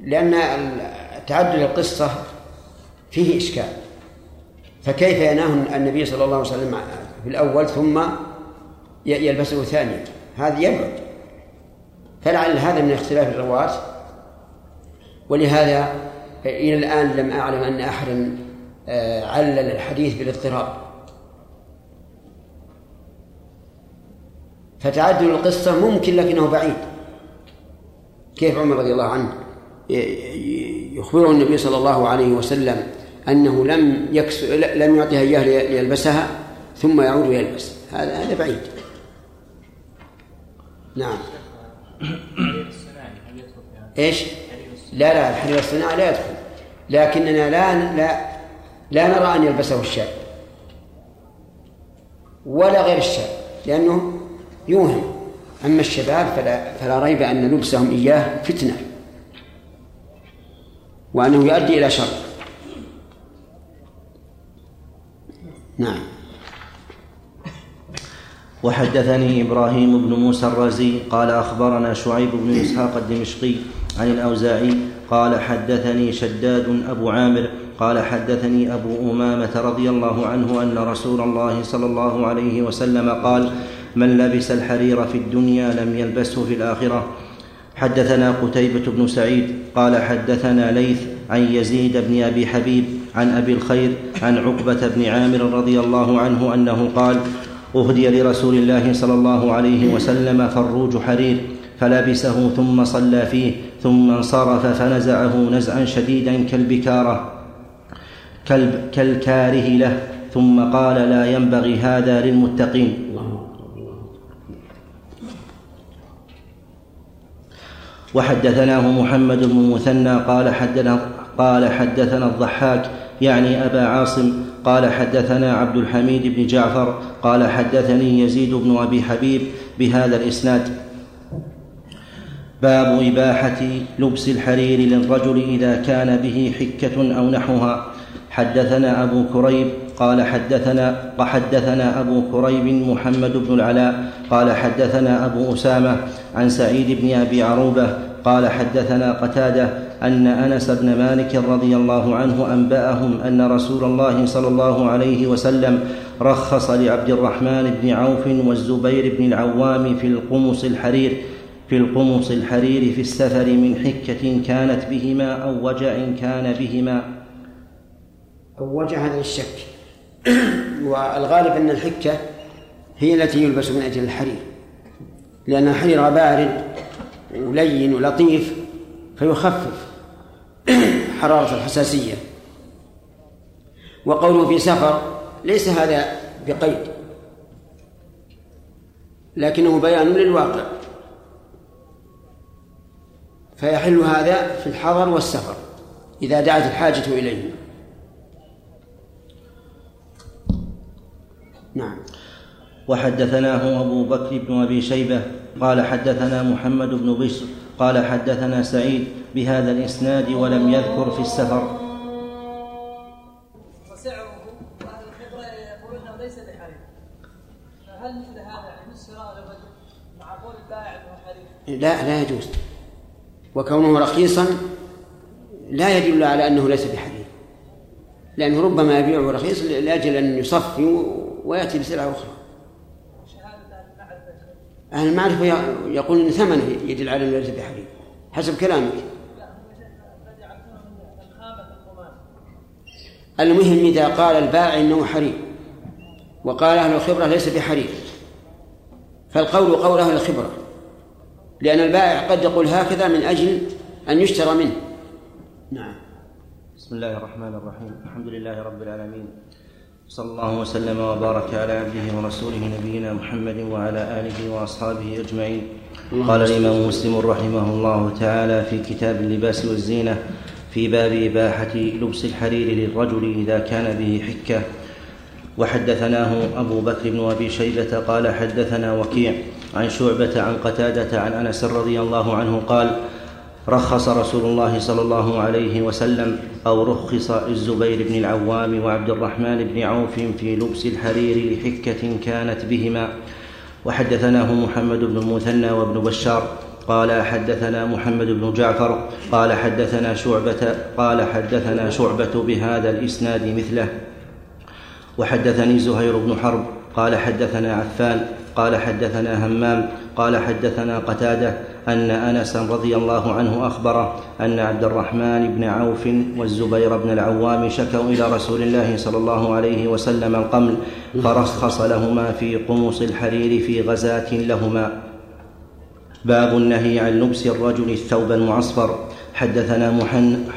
لأن تعدد القصة فيه إشكال. فكيف يناه النبي صلى الله عليه وسلم في الأول ثم يلبسه ثانيا هذا يبعد. فلعل هذا من اختلاف الرواة. ولهذا إلى الآن لم أعلم أن أحدا آه، علل الحديث بالاضطراب. فتعدل القصة ممكن لكنه بعيد. كيف عمر رضي الله عنه يخبره النبي صلى الله عليه وسلم أنه لم يكس لم يعطيها إياه ليلبسها؟ ثم يعود يلبس هذا هذا بعيد. نعم. إيش؟ لا لا الحرير الصناعي لا يدخل. لكننا لا لا لا نرى أن يلبسه الشاب. ولا غير الشاب لأنه يوهم. أما الشباب فلا فلا ريب أن لبسهم إياه فتنة. وأنه يؤدي إلى شر. نعم. وحدثني إبراهيم بن موسى الرازي قال أخبرنا شعيب بن إسحاق الدمشقي عن الأوزاعي قال حدثني شداد أبو عامر قال حدثني أبو أمامة رضي الله عنه أن رسول الله صلى الله عليه وسلم قال من لبس الحرير في الدنيا لم يلبسه في الآخرة. حدثنا قتيبة بن سعيد قال حدثنا ليث عن يزيد بن أبي حبيب عن أبي الخير عن عقبة بن عامر رضي الله عنه أنه قال أهدي لرسول الله صلى الله عليه وسلم فروج حرير فلبسه ثم صلى فيه ثم انصرف فنزعه نزعا شديدا كالبكارة كالب كالكاره له ثم قال لا ينبغي هذا للمتقين. وحدثناه محمد بن مثنى قال حدثنا قال حدثنا الضحاك يعني أبا عاصم قال حدثنا عبد الحميد بن جعفر قال حدثني يزيد بن أبي حبيب بهذا الإسناد. باب إباحة لبس الحرير للرجل إذا كان به حكة أو نحوها. حدثنا أبو كريب قال حدثنا وحدثنا أبو كريب محمد بن العلاء قال حدثنا أبو أسامة عن سعيد بن أبي عروبة قال حدثنا قتادة أن أنس بن مالك رضي الله عنه أنبأهم أن رسول الله صلى الله عليه وسلم رخص لعبد الرحمن بن عوف والزبير بن العوام في القمص الحرير في القمص الحرير في السفر من حكة كانت بهما أو وجع كان بهما. أو وجع هذا الشك. والغالب أن الحكة هي التي يلبس من أجل الحرير لأن الحرير بارد ولين ولطيف فيخفف حرارة الحساسية. وقوله في سفر ليس هذا بقيد لكنه بيان للواقع. فيحل هذا في الحضر والسفر إذا دعت الحاجة إليه. نعم. وحدثناه أبو بكر بن أبي شيبة قال حدثنا محمد بن بشر قال حدثنا سعيد بهذا الإسناد ولم يذكر في السفر. وسعره يقولون ليس بحرير فهل هذا يعني حرير؟ لا لا يجوز. وكونه رخيصا لا يدل على أنه ليس بحرير لأنه ربما يبيعه رخيص لأجل أن يصفي ويأتي بسلعة أخرى. أهل المعرفة يقول أن ثمنه يدل على أنه ليس بحرير حسب كلامك. المهم إذا قال البائع إنه حرير وقال أهل الخبرة ليس بحرير فالقول قول أهل الخبرة لأن البائع قد يقول هكذا من أجل أن يشترى منه. نعم. بسم الله الرحمن الرحيم. الحمد لله رب العالمين. صلى الله وسلم وبارك على عبده ورسوله نبينا محمد وعلى آله وأصحابه أجمعين. قال الإمام مسلم رحمه الله تعالى في كتاب اللباس والزينة في باب إباحة لبس الحرير للرجل إذا كان به حكة. وحدثناه أبو بكر بن أبي شيبة قال حدثنا وكيع عن شعبة عن قتادة عن أنس رضي الله عنه قال رخص رسول الله صلى الله عليه وسلم أو رخص الزبير بن العوام وعبد الرحمن بن عوف في لبس الحرير لحكة كانت بهما. وحدثناه محمد بن المثنى وابن بشار. قال حدثنا محمد بن جعفر. قال حدثنا شعبة. قال حدثنا شعبة بهذا الإسناد مثله. وحدثني زهير بن حرب. قال حدثنا عفان. قال حدثنا همام قال حدثنا قتادة أن انسا رضي الله عنه أخبره أن عبد الرحمن بن عوف والزبير بن العوام شكوا إلى رسول الله صلى الله عليه وسلم القمل فرخص لهما في قمص الحرير في غزاة لهما. باب النهي عن لبس الرجل الثوب المعصفر. حدثنا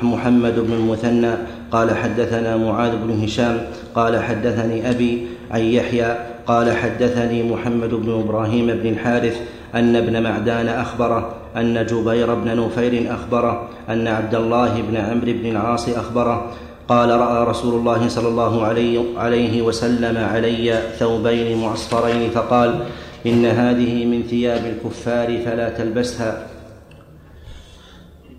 محمد بن المثنى قال حدثنا معاذ بن هشام قال حدثني أبي عن يحيى قال حدثني محمد بن إبراهيم بن الحارث أن ابن معدان أخبره أن جبير بن نفير أخبره أن عبد الله بن عمرو بن العاص أخبره. قال رأى رسول الله صلى الله عليه وسلم علي ثوبين معصفرين فقال إن هذه من ثياب الكفار فلا تلبسها.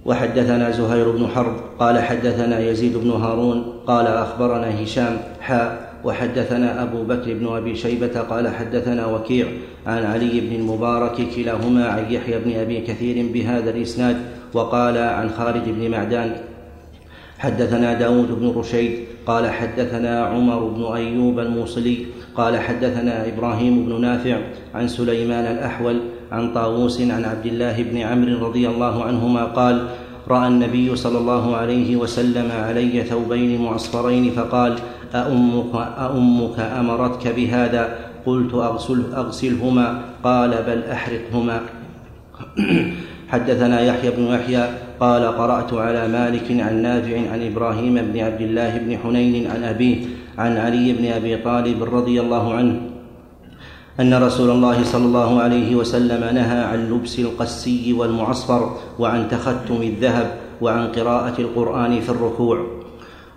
وحدثنا زهير بن حرب قال حدثنا يزيد بن هارون قال أخبرنا هشام حاء وحدثنا أبو بكر بن أبي شيبة قال حدثنا وكيع عن علي بن المبارك كلاهما عن يحيى بن أبي كثير بهذا الإسناد وقال عن خالد بن معدان حدثنا داود بن رشيد قال حدثنا عمر بن أيوب الموصلي قال حدثنا إبراهيم بن نافع عن سليمان الأحول عن طاووس عن عبد الله بن عمرو رضي الله عنهما قال رأى النبي صلى الله عليه وسلم علي ثوبين معصفرين فقال أأمك, أأمك أمرتك بهذا؟ قلت أغسل أغسلهما. قال بل أحرقهما. حدثنا يحيى بن يحيى. قال قرأت على مالك عن نافع عن إبراهيم بن عبد الله بن حنين عن أبيه عن علي بن أبي طالب رضي الله عنه أن رسول الله صلى الله عليه وسلم نهى عن لبس القسي والمعصفر وعن تختم الذهب وعن قراءة القرآن في الركوع.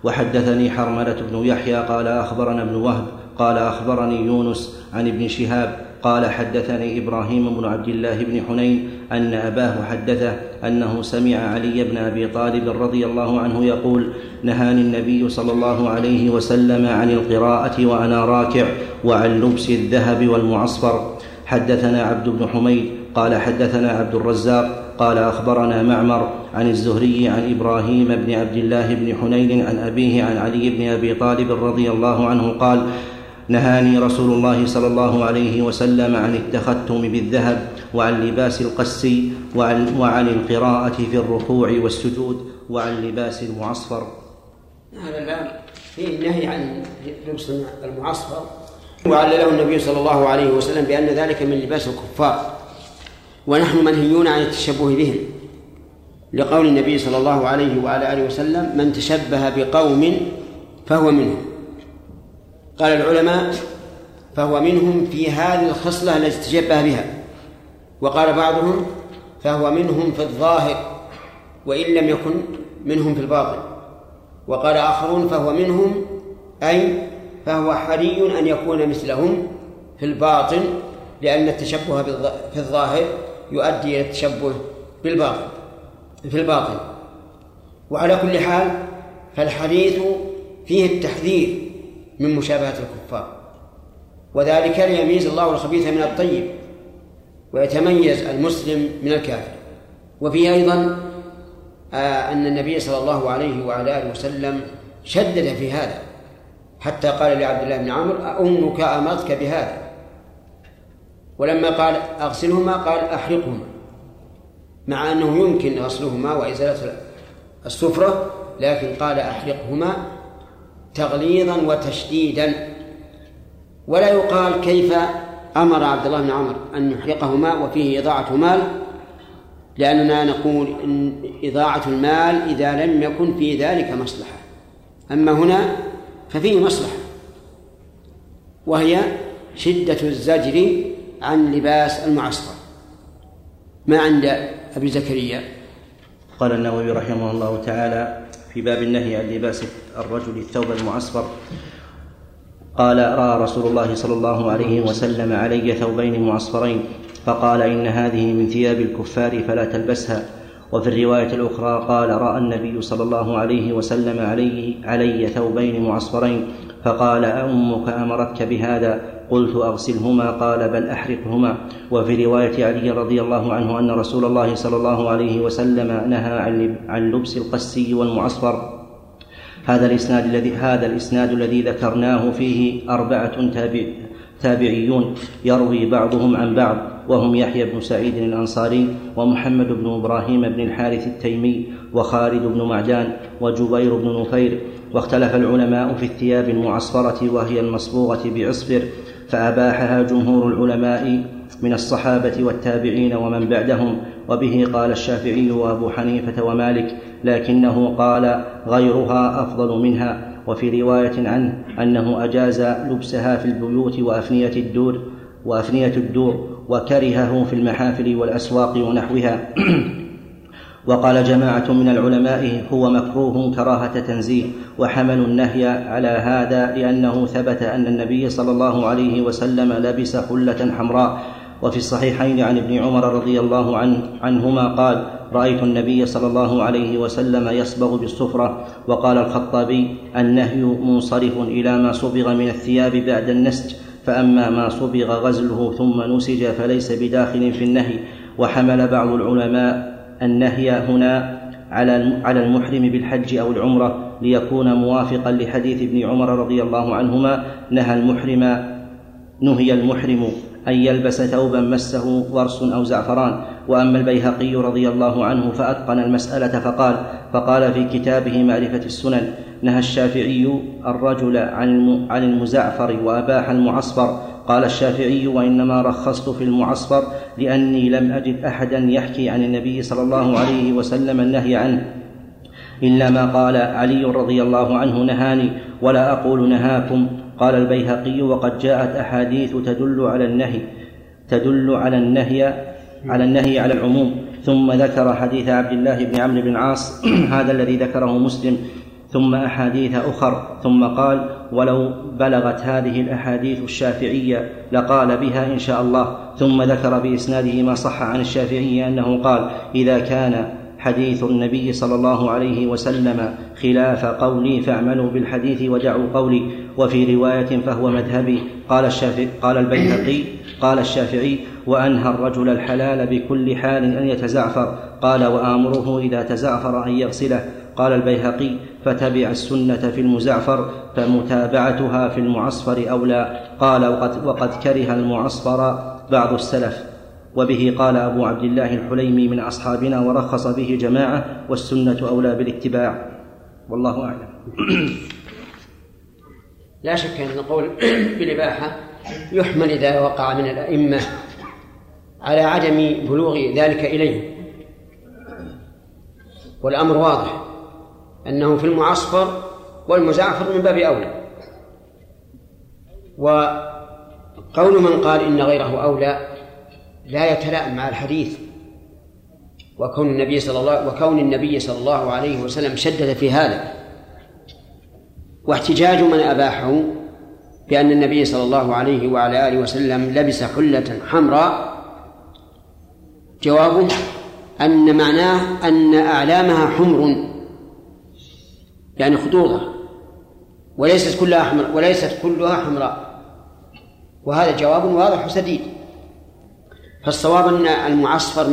وحدثني حرملة بن يحيى قال أخبرنا ابن وهب قال أخبرني يونس عن ابن شهاب قال حدثني إبراهيم بن عبد الله بن حنين أن أباه حدثه أنه سمع علي بن أبي طالب رضي الله عنه يقول نهاني النبي صلى الله عليه وسلم عن القراءة وأنا راكع وعن لبس الذهب والمعصفر. حدثنا عبد بن حميد قال حدثنا عبد الرزاق قال أخبرنا معمر عن الزهري عن إبراهيم بن عبد الله بن حنين عن أبيه عن علي بن أبي طالب رضي الله عنه قال نهاني رسول الله صلى الله عليه وسلم عن التختم بالذهب وعن لباس القس وعن, وعن القراءة في الركوع والسجود وعن لباس المعصفر. هذا الباب فيه النهي عن لبس المعصفر وعلله النبي صلى الله عليه وسلم بأن ذلك من لباس الكفار. ونحن منهيون عن التشبه بهم. لقول النبي صلى الله عليه وعلى آله وسلم من تشبه بقوم فهو منهم. قال العلماء فهو منهم في هذه الخصلة التي تشبه بها. وقال بعضهم فهو منهم في الظاهر وإن لم يكن منهم في الباطن. وقال آخرون فهو منهم أي فهو حري أن يكون مثلهم في الباطن لأن التشبه في الظاهر يؤدي إلى التشبه بالباطن في الباطن وعلى كل حال فالحديث فيه التحذير من مشابهة الكفار. وذلك ليميز الله الخبيث من الطيب ويتميز المسلم من الكافر. وفيه أيضا آه، أن النبي صلى الله عليه وعلى آله وسلم شدد في هذا. حتى قال لعبد الله بن عمرو أمك أمرتك بهذا؟ ولما قال أغسلهما قال أحرقهما مع أنه يمكن غسلهما وإزالة السفرة لكن قال أحرقهما تغليظا وتشديدا. ولا يقال كيف أمر عبد الله بن عمر أن يحرقهما وفيه إضاعة مال لأننا نقول إن إضاعة المال إذا لم يكن في ذلك مصلحة. أما هنا ففيه مصلحة وهي شدة الزجر عن لباس المعصفر ما عند أبي زكريا؟ قال النووي رحمه الله تعالى في باب النهي عن لباس الرجل الثوب المعصفر قال رأى رسول الله صلى الله عليه وسلم علي ثوبين معصفرين فقال إن هذه من ثياب الكفار فلا تلبسها. وفي الرواية الأخرى قال رأى النبي صلى الله عليه وسلم علي علي ثوبين معصفرين فقال أأمك أمرتك بهذا؟ قلت أغسلهما قال بل أحرقهما. وفي رواية علي رضي الله عنه أن رسول الله صلى الله عليه وسلم نهى عن لبس القسي والمعصفر. هذا الإسناد الذي هذا الإسناد الذي ذكرناه فيه أربعة تابع تابعيون يروي بعضهم عن بعض وهم يحيى بن سعيد الأنصاري ومحمد بن إبراهيم بن الحارث التيمي وخالد بن معدان وجبير بن نفير. واختلف العلماء في الثياب المعصفرة وهي المصبوغة بعصفر. فأباحها جمهور العلماء من الصحابة والتابعين ومن بعدهم. وبه قال الشافعي وأبو حنيفة ومالك لكنه قال غيرها أفضل منها. وفي رواية عنه أنه أجاز لبسها في البيوت وأفنية الدور وأفنية الدور وكرهه في المحافل والأسواق ونحوها. وقال جماعة من العلماء هو مكروه كراهة تنزيه وحملوا النهي على هذا لأنه ثبت أن النبي صلى الله عليه وسلم لبس حلة حمراء. وفي الصحيحين عن ابن عمر رضي الله عنه عنهما قال رأيت النبي صلى الله عليه وسلم يصبغ بالصفرة. وقال الخطابي النهي منصرف إلى ما صبغ من الثياب بعد النسج فأما ما صبغ غزله ثم نسج فليس بداخل في النهي. وحمل بعض العلماء النهي هنا على على المحرم بالحج أو العمرة ليكون موافقا لحديث ابن عمر رضي الله عنهما. نهى المحرم نهي المحرم أن يلبس ثوبا مسه ورس أو زعفران. وأما البيهقي رضي الله عنه فأتقن المسألة فقال فقال في كتابه معرفة السنن نهى الشافعي الرجل عن المزعفر وأباح المعصفر. قال الشافعي وإنما رخصت في المعصفر لأني لم أجد أحدا يحكي عن النبي صلى الله عليه وسلم النهي عنه. إلا ما قال علي رضي الله عنه نهاني ولا أقول نهاكم. قال البيهقي وقد جاءت أحاديث تدل على النهي تدل على النهي على النهي على العموم. ثم ذكر حديث عبد الله بن عمرو بن العاص هذا الذي ذكره مسلم. ثم أحاديث أخر ثم قال ولو بلغت هذه الأحاديث الشافعية لقال بها إن شاء الله. ثم ذكر بإسناده ما صح عن الشافعي أنه قال إذا كان حديث النبي صلى الله عليه وسلم خلاف قولي فاعملوا بالحديث ودعوا قولي. وفي رواية فهو مذهبي قال الشافعي قال البيهقي قال الشافعي وأنهى الرجل الحلال بكل حال أن يتزعفر قال وآمره إذا تزعفر أن يغسله. قال البيهقي فتبع السنة في المزعفر فمتابعتها في المعصفر أولى. قال وقد, وقد كره المعصفر بعض السلف. وبه قال أبو عبد الله الحليمي من أصحابنا ورخص به جماعة والسنة أولى بالاتباع. والله أعلم. لا شك أن القول بالإباحة يحمل إذا وقع من الأئمة على عدم بلوغ ذلك إليه والأمر واضح. أنه في المعصفر والمزعفر من باب أولى. وقول من قال إن غيره أولى لا يتلائم مع الحديث. وكون النبي صلى الله وكون النبي صلى الله عليه وسلم شدد في هذا. واحتجاج من أباحه بأن النبي صلى الله عليه وعلى آله وسلم لبس حلة حمراء. جوابه أن معناه أن أعلامها حمر. يعني خطوطة. وليست كلها حمراء وليست كلها حمراء. وهذا جواب واضح وسديد. فالصواب أن المعصفر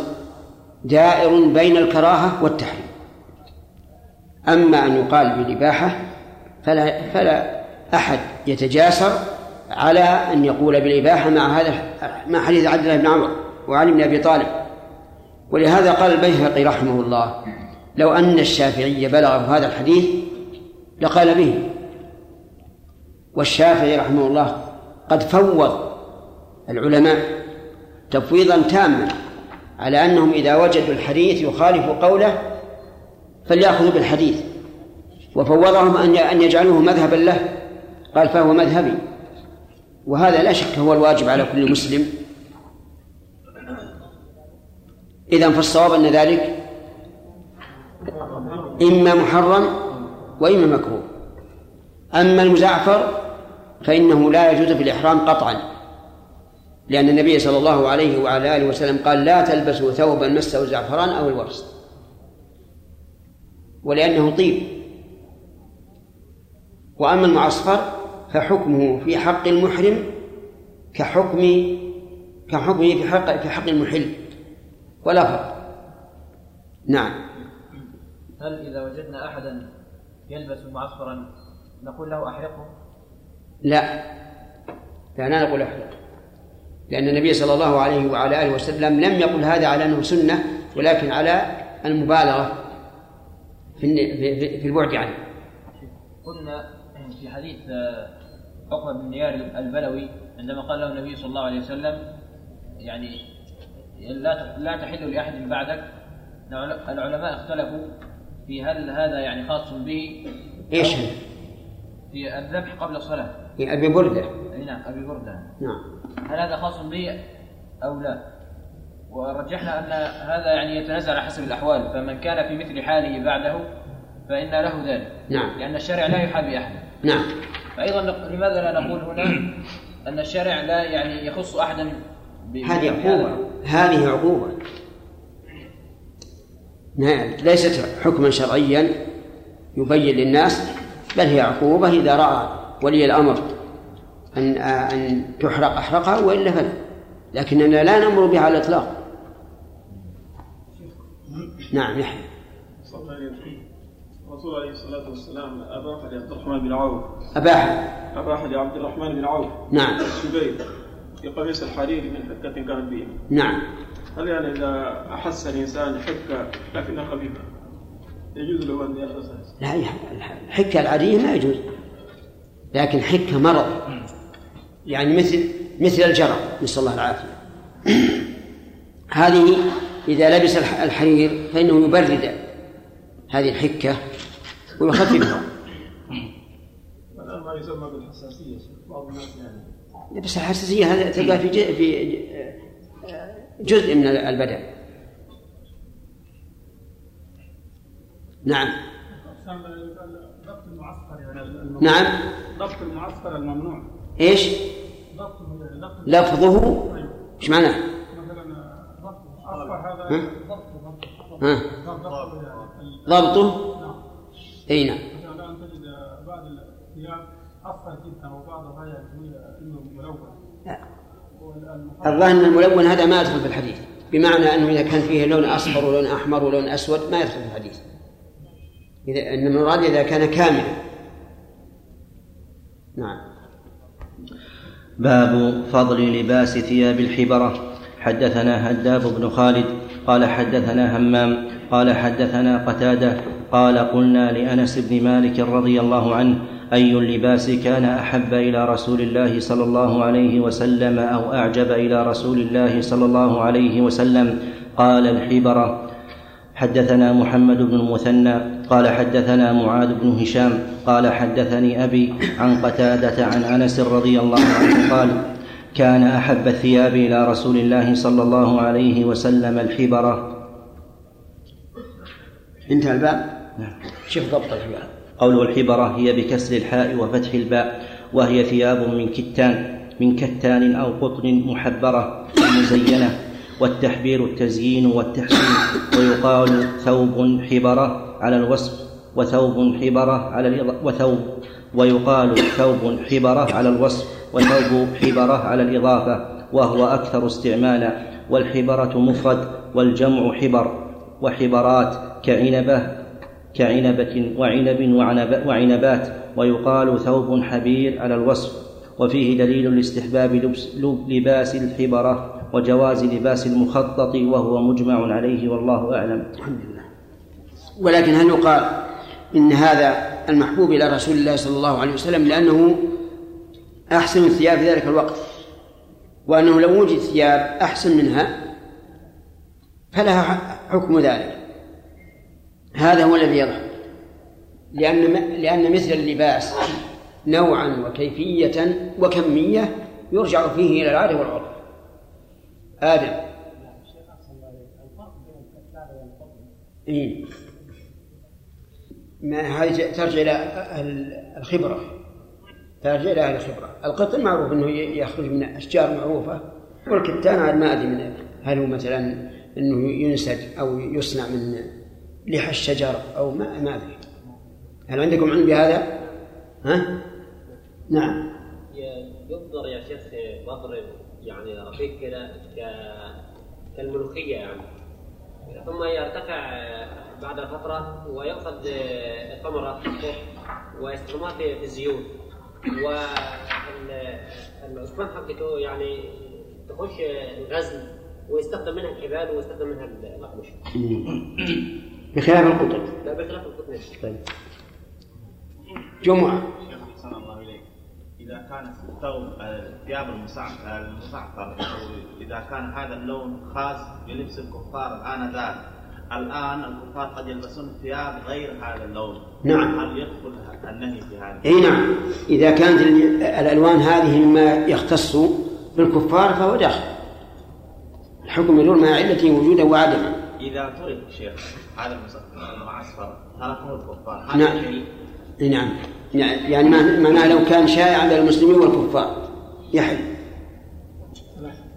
دائر بين الكراهة والتحريم. أما أن يقال بالإباحة فلا فلا أحد يتجاسر على أن يقول بالإباحة مع هذا مع حديث عبد الله بن عمر وعلي بن أبي طالب. ولهذا قال البيهقي رحمه الله لو أن الشافعي بلغه هذا الحديث لقال به. والشافعي رحمه الله قد فوض العلماء تفويضا تاما على أنهم إذا وجدوا الحديث يخالف قوله فليأخذوا بالحديث. وفوضهم ان أن يجعلوه مذهبا له. قال فهو مذهبي. وهذا لا شك هو الواجب على كل مسلم. إذا فالصواب أن ذلك إما محرم وإما مكروه. أما المزعفر فإنه لا يجوز في الإحرام قطعا لأن النبي صلى الله عليه وعلى آله وسلم قال لا تلبسوا ثوبا مسه الزعفران أو الورس ولأنه طيب. وأما المعصفر فحكمه في حق المحرم كحكم كحكمه في حق في حق المحل ولا فرق. نعم. هل إذا وجدنا أحدا يلبس معصفرا نقول له أحرقه؟ لا لا لا نقول احرق لأن النبي صلى الله عليه وعلى آله وسلم لم يقل هذا على أنه سنة ولكن على المبالغة في في البعد عنه. قلنا في حديث عقبة بن نيار البلوي عندما قال له النبي صلى الله عليه وسلم يعني لا لا تحل لأحد بعدك العلماء اختلفوا في هل هذا يعني خاص به إيش؟ في الذبح قبل الصلاة. في أبي بردة. نعم أبي بردة. نعم. هل هذا خاص به أو لا؟ ورجحنا أن هذا يعني يتنازع على حسب الأحوال. فمن كان في مثل حاله بعده فإن له ذلك. نعم. لأن الشارع لا يحابي أحد نعم. فأيضا لماذا لا نقول هنا أن الشارع لا يعني يخص أحدا هذه عقوبة. هذه عقوبة. ليست حكما شرعيا يبين للناس بل هي عقوبة إذا رأى ولي الأمر أن أن تحرق أحرقها وإلا فلا. لكننا لا نأمر بها على الإطلاق. نعم يحيى. الرسول عليه الصلاة والسلام أباح لعبد الرحمن بن عوف. أباح. أباح لعبد الرحمن بن عوف. نعم. الشبيب في قميص الحرير من حكة كانت به نعم. هل يعني إذا أحس الإنسان حكة لكنها خفيفة يجوز له أن يلبسها؟ لا الحكة العادية ما يجوز. لكن حكة مرض. يعني مثل مثل الجرى. نسأل الله العافية. هذه إذا لبس الحرير فإنه يبرد هذه الحكة ويخففها. ما يسمى بالحساسية. بعض الناس يعني بس الحساسية هذا تلقى في في جزء من البدن. نعم. ضبط المعسكر نعم. ضبط المعسكر الممنوع إيش؟ لفظه. إيش معناه؟ مثلا ضبط هذا ها؟ ضبطه. إي نعم. الآن تجد بعض الثياب أصفر جدا وبعضها يقول إنه ملون. الظاهر أن الملون هذا ما يدخل في الحديث بمعنى أنه إذا كان فيه لون أصفر ولون أحمر ولون أسود ما يدخل في الحديث. اذا إن المراد إذا كان كاملا. نعم. باب فضل لباس ثياب الحبرة. حدثنا هداب بن خالد قال حدثنا همام قال حدثنا قتادة قال قلنا لأنس بن مالك رضي الله عنه أي اللباس كان أحب إلى رسول الله صلى الله عليه وسلم أو أعجب إلى رسول الله صلى الله عليه وسلم؟ قال الحبره حدثنا محمد بن المثنى. قال حدثنا معاذ بن هشام. قال حدثني أبي عن قتادة عن أنس رضي الله عنه قال كان أحب الثياب إلى رسول الله صلى الله عليه وسلم الحبره انتهى الباب. نعم. شوف ضبط الحبره قوله الحبرة هي بكسر الحاء وفتح الباء وهي ثياب من كتان من كتان أو قطن محبرة مزينة والتحبير التزيين والتحسين ويقال ثوب حبرة على الوصف وثوب حبرة على وثوب ويقال ثوب حبرة على الوصف وثوب حبرة على الإضافة وهو أكثر استعمالا والحبرة مفرد والجمع حبر وحبرات كعنبة كعنبة وعنب وعنبات ويقال ثوب حبير على الوصف وفيه دليل لاستحباب لبس لباس الحبرة وجواز لباس المخطط وهو مجمع عليه والله أعلم. الحمد لله ولكن هل يقال إن هذا المحبوب إلى رسول الله صلى الله عليه وسلم لأنه أحسن الثياب في ذلك الوقت وأنه لو وجد ثياب أحسن منها فلها حكم ذلك. هذا هو الذي يظهر. لأن لأن مثل اللباس نوعا وكيفية وكمية يرجع فيه إلى العادة والعرف. آدم. إيه؟ ما هذه ترجع إلى الخبرة. ترجع إلى أهل الخبرة. القطن معروف أنه يخرج من أشجار معروفة والكتان ما أدري من هل هو مثلا أنه ينسج أو يصنع من لحى الشجر أو ما ما أدري هل عندكم علم بهذا؟ ها؟ نعم ينظر يا شيخ مضرب يعني رقيق كذا كالملوخية يعني ثم يرتفع بعد فترة ويأخذ الثمرة ويستخدمها في الزيوت والعثمان حقته يعني تخش الغزل ويستخدم منها الحبال ويستخدم منها الأقمشة. بخلاف القطن. لا بخلاف القطن. طيب. جمعة. شيخ الله إليك. إذا كان الثوب الثياب المسعطر إذا كان هذا اللون خاص بلبس الكفار آنذاك الآن الكفار قد يلبسون ثياب غير هذا اللون نعم هل يدخل النهي في هذا؟ أي نعم إذا كانت الألوان هذه مما يختص بالكفار فهو داخل الحكم يدور مع علته وجودا وعدما إذا ترك شيخ هذا المعصفر تركه الكفار. هذا نعم. شيء نعم. يعني معناه لو كان شائعا بين المسلمين والكفار. يحل.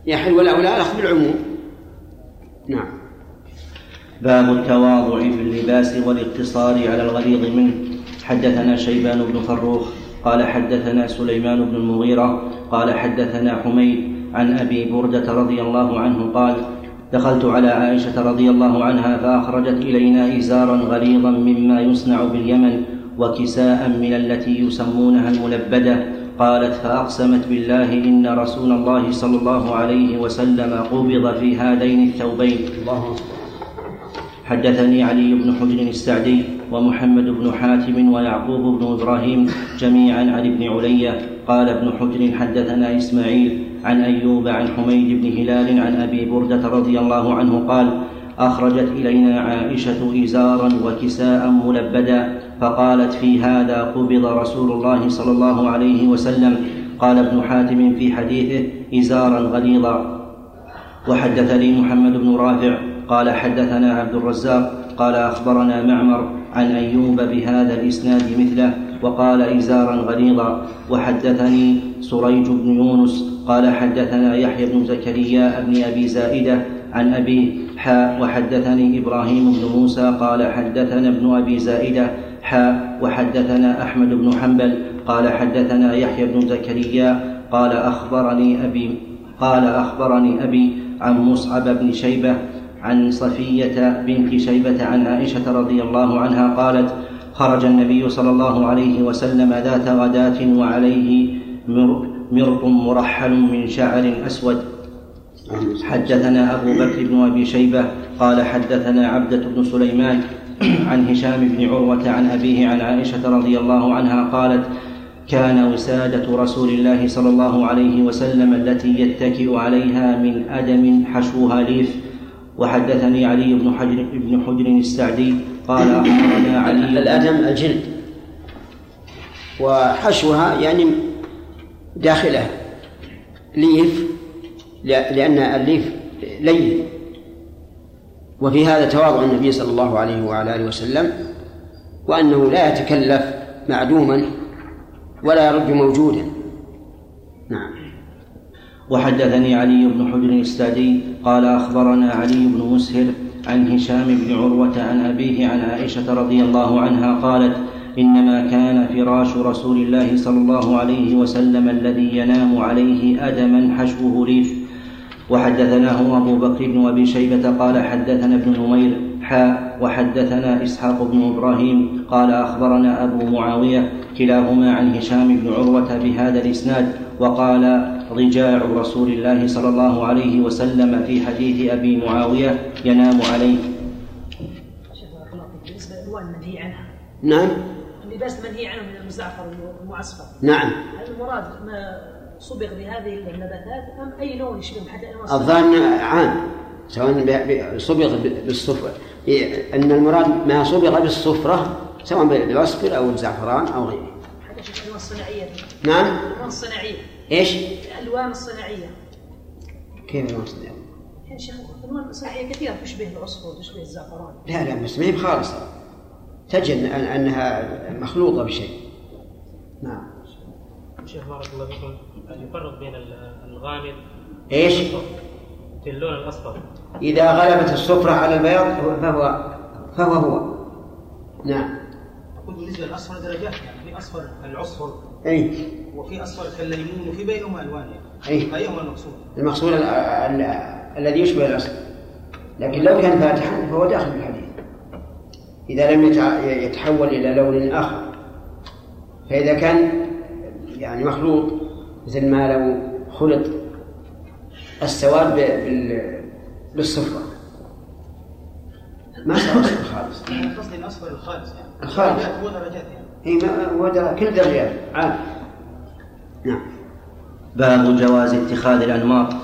يحل ولا ولا الأخذ بالعموم. نعم. باب التواضع في اللباس والاقتصار على الغليظ منه. حدثنا شيبان بن فروخ قال حدثنا سليمان بن المغيرة قال حدثنا حميد عن أبي بردة رضي الله عنه قال دخلت على عائشة رضي الله عنها فأخرجت إلينا إزارا غليظا مما يصنع باليمن وكساء من التي يسمونها الملبدة قالت فأقسمت بالله إن رسول الله صلى الله عليه وسلم قبض في هذين الثوبين. الله حدثني علي بن حجر السعدي ومحمد بن حاتم ويعقوب بن إبراهيم جميعا عن ابن علية قال ابن حجر حدثنا إسماعيل عن أيوب عن حميد بن هلال عن أبي بردة رضي الله عنه قال أخرجت إلينا عائشة إزارا وكساء ملبدا فقالت في هذا قبض رسول الله صلى الله عليه وسلم. قال ابن حاتم في حديثه إزارا غليظا. وحدثني محمد بن رافع قال حدثنا عبد الرزاق قال أخبرنا معمر عن أيوب بهذا الإسناد مثله وقال إزارا غليظا. وحدثني سريج بن يونس قال حدثنا يحيى بن زكريا بن أبي زائدة عن ابيه حاء وحدثني إبراهيم بن موسى قال حدثنا ابن أبي زائدة حاء وحدثنا أحمد بن حنبل قال حدثنا يحيى بن زكريا قال أخبرني أبي قال أخبرني أبي عن مصعب بن شيبة عن صفية بنت شيبة عن عائشة رضي الله عنها قالت خرج النبي صلى الله عليه وسلم ذات غداة وعليه مرط مرحل من شعر أسود. حدثنا أبو بكر بن أبي شيبة قال حدثنا عبدة بن سليمان عن هشام بن عروة عن أبيه عن عائشة رضي الله عنها قالت كان وسادة رسول الله صلى الله عليه وسلم التي يتكئ عليها من أدم حشوها ليف. وحدثني علي بن حجر بن حجر السعدي قال أخبرنا علي الأدم الجلد. وحشوها يعني داخلها ليف لأن الليف لين. وفي هذا تواضع النبي صلى الله عليه وعلى آله وسلم وأنه لا يتكلف معدوما ولا يرد موجودا. نعم. وحدثني علي بن حجر السادي قال أخبرنا علي بن مسهر عن هشام بن عروة عن أبيه عن عائشة رضي الله عنها قالت إنما كان فراش رسول الله صلى الله عليه وسلم الذي ينام عليه أدما حشوه ليف وحدثناه أبو بكر بن أبي شيبة قال حدثنا ابن نمير حاء وحدثنا إسحاق بن إبراهيم قال أخبرنا أبو معاوية كلاهما عن هشام بن عروة بهذا الإسناد وقال ضجاع رسول الله صلى الله عليه وسلم في حديث أبي معاوية ينام عليه. بالنسبة للألوان المنهي عنها نعم. اللباس منهي عنه من المزعفر والمعصفر نعم. هل المراد ما صبغ بهذه النباتات أم أي لون يشبه حتى الظاهر عام. سواء صبغ بالصفرة أن المراد ما صبغ بالصفرة سواء بالأصفر أو الزعفران أو غيره. حتى الصناعية. نعم. الألوان الصناعية. إيش؟ الألوان الصناعية. كيف الألوان الصناعية؟ شيخ الألوان الصناعية كثيرة تشبه العصفور تشبه الزعفران. لا لا بس ما هي خالصة تجد أن- أنها مخلوطة بشيء. نعم. شيخ بارك الله فيكم يفرق بين ال- الغامق إيش؟ في اللون الأصفر. إذا غلبت الصفرة على البياض فهو فهو هو. نعم. أقول بالنسبة للأصفر درجات يعني في أصفر كالعصفر أي وفي أصفر كالليمون وفي بينهما ألوان يعني. أي. أيهما المقصود؟ المقصود ال- ال- الذي يشبه الأصل. لكن لو كان فاتحا فهو داخل الحديث. إذا لم يتحول إلى لون آخر. فإذا كان يعني مخلوط مثل ما لو خلط السواد بالصفرة. ما صار أصفر خالص. قصدي الأصفر الخالص يعني. الخالص. هو درجات يعني. ما هو كل درجات. عام نعم. باب جواز اتخاذ الأنماط.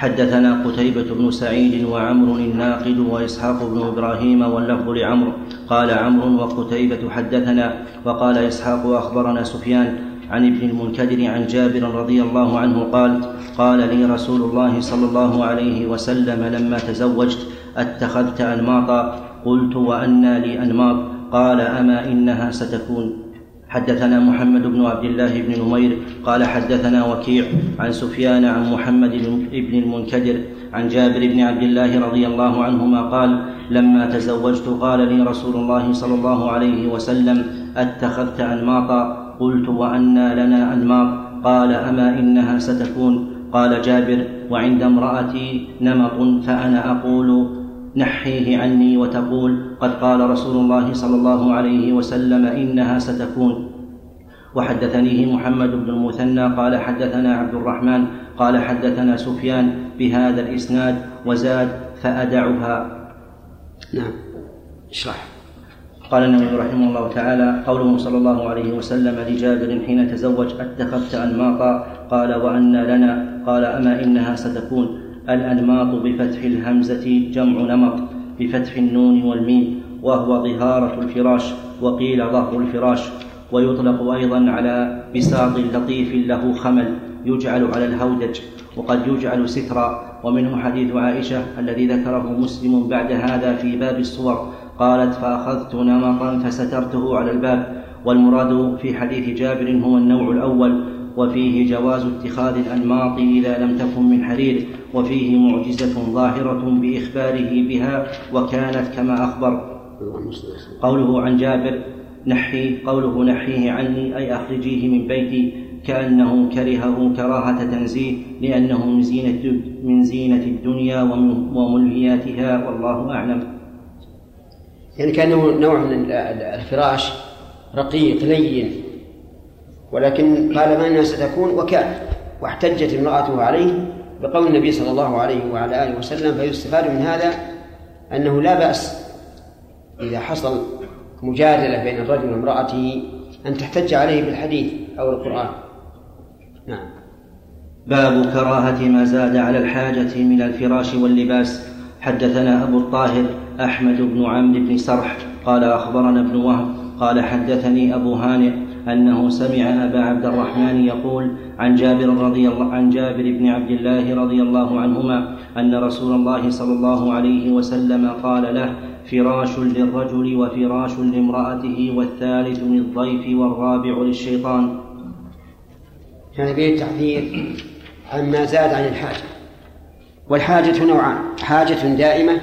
حدثنا قتيبة بن سعيد وعمر الناقد وإسحاق بن إبراهيم واللفظ لعمرو قال عمرو وقتيبة حدثنا وقال إسحاق أخبرنا سفيان عن ابن المنكدر عن جابر رضي الله عنه قال قال لي رسول الله صلى الله عليه وسلم لما تزوجت أتخذت أنماطا؟ قلت وأنى لي أنماط. قال أما إنها ستكون. حدثنا محمد بن عبد الله بن نمير قال حدثنا وكيع عن سفيان عن محمد بن المنكدر عن جابر بن عبد الله رضي الله عنهما قال لما تزوجت قال لي رسول الله صلى الله عليه وسلم أتخذت أنماطا؟ قلت وانى لنا أنماط. قال أما إنها ستكون؟ قال جابر وعند امرأتي نمط فأنا أقول نحيه عني وتقول قد قال رسول الله صلى الله عليه وسلم إنها ستكون. وحدثنيه محمد بن المثنى قال حدثنا عبد الرحمن. قال حدثنا سفيان بهذا الإسناد وزاد فأدعها. نعم. اشرح. قال النبي رحمه الله تعالى قوله صلى الله عليه وسلم لجابر حين تزوج أتخذت أنماطا؟ قال وانى لنا؟ قال أما إنها ستكون. الانماط بفتح الهمزة جمع نمط بفتح النون والميم وهو ظهاره الفراش وقيل ظهر الفراش. ويطلق أيضا على بساط لطيف له خمل يجعل على الهودج وقد يجعل سترا. ومنه حديث عائشة الذي ذكره مسلم بعد هذا في باب الصور قالت فأخذت نمطا فسترته على الباب. والمراد في حديث جابر هو النوع الأول وفيه جواز اتخاذ الأنماط إذا لم تكن من حرير وفيه معجزة ظاهرة بإخباره بها وكانت كما أخبر. قوله عن جابر نحي قوله نحيه عني أي أخرجيه من بيتي. كأنه كرهه كراهة تنزيه لأنه من زينة من زينة الدنيا وملهياتها والله أعلم. يعني كأنه نوع من ال- ال- الفراش رقيق لين. ولكن قال ما انها ستكون وكان واحتجت امرأته عليه بقول النبي صلى الله عليه وعلى آله وسلم فيستفاد من هذا أنه لا بأس إذا حصل مجادلة بين الرجل وامرأته أن تحتج عليه بالحديث أو القرآن. نعم. باب كراهة ما زاد على الحاجة من الفراش واللباس. حدثنا أبو الطاهر أحمد بن عمرو بن سرح قال أخبرنا ابن وهب قال حدثني أبو هانئ أنه سمع أبا عبد الرحمن يقول عن جابر رضي الله عن جابر بن عبد الله رضي الله عنهما أن رسول الله صلى الله عليه وسلم قال له فراش للرجل وفراش لامرأته والثالث للضيف والرابع للشيطان. كان فيه التحذير عما زاد عن الحاجة. والحاجة نوعان حاجة دائمة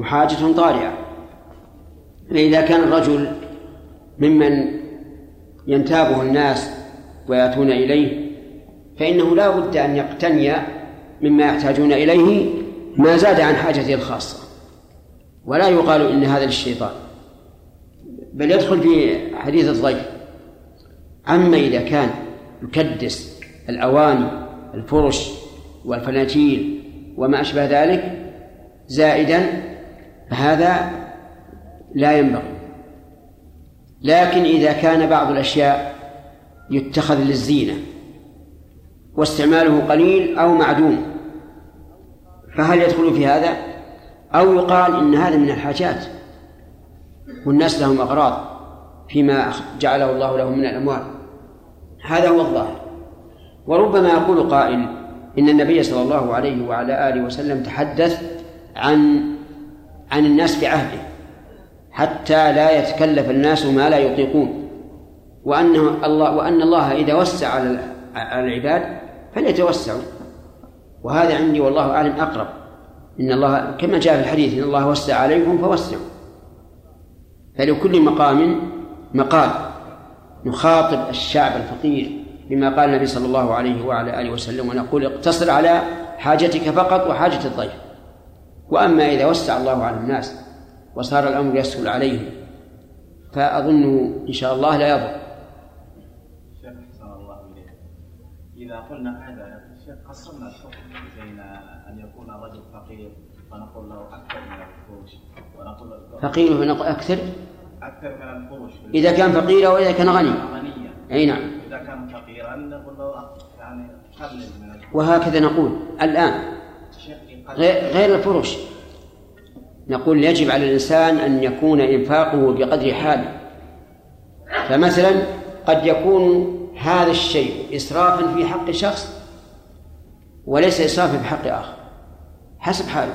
وحاجة طارئة. فإذا كان الرجل ممن ينتابه الناس ويأتون إليه فإنه لا بد أن يقتني مما يحتاجون إليه ما زاد عن حاجته الخاصة. ولا يقال إن هذا للشيطان بل يدخل في حديث الضيف. أما إذا كان يكدس الأواني الفرش والفناجيل وما أشبه ذلك زائدا فهذا لا ينبغي. لكن إذا كان بعض الأشياء يتخذ للزينة واستعماله قليل أو معدوم فهل يدخل في هذا؟ أو يقال إن هذا من الحاجات والناس لهم أغراض فيما جعله الله لهم من الأموال. هذا هو الظاهر. وربما يقول قائل إن النبي صلى الله عليه وعلى آله وسلم تحدث عن عن الناس في عهده حتى لا يتكلف الناس ما لا يطيقون. وأنه الله وأن الله إذا وسع على العباد فليتوسعوا. وهذا عندي والله أعلم أقرب. إن الله كما جاء في الحديث إن الله وسع عليكم فوسعوا. فلكل مقام مقال. نخاطب الشعب الفقير بما قال النبي صلى الله عليه وعلى آله وسلم ونقول اقتصر على حاجتك فقط وحاجة الضيف. وأما إذا وسع الله على الناس وصار الأمر يسهل عليهم. فأظن إن شاء الله لا يضر. شيخ أحسن الله إليك. إذا قلنا هذا الشيخ قسمنا الحكم بين أن يكون الرجل فقير فنقول له أكثر من الفروش ونقول فقير فنقول أكثر؟ أكثر من الفروش. إذا كان فقيرا وإذا كان غني. غنيا. أي نعم. إذا كان فقيرا نقول له يعني قلل من الفروش. وهكذا نقول الآن. غير الفروش. نقول يجب على الإنسان أن يكون إنفاقه بقدر حاله فمثلا قد يكون هذا الشيء إسرافا في حق شخص وليس إسرافا في حق آخر. حسب حاله.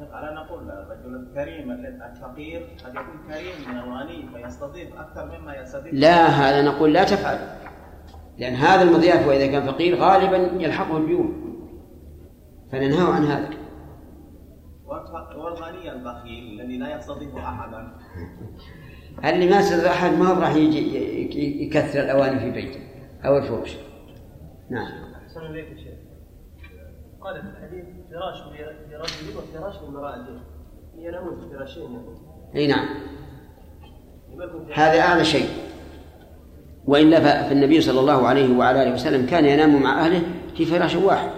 ألا نقول الرجل الكريم الفقير قد يكون كريم الغني فيستضيف أكثر مما يستضيف. لا هذا نقول لا تفعل. لأن هذا المضياف وإذا كان فقير غالبا يلحقه الديون فننهاه عن هذا. والغني البخيل الذي لا يستضيف أحدا. اللي ما يستطيع أحد ما راح يجي يكثر الأواني في بيته أو الفروش نعم. أحسن إليك يا شيخ. قال في الحديث فراش لرجل وفراش لامرأته ينامون في فراشين. أي نعم. هذا أعلى شيء. وإلا ف- فالنبي صلى الله عليه وعلى آله وسلم كان ينام مع أهله في فراش واحد.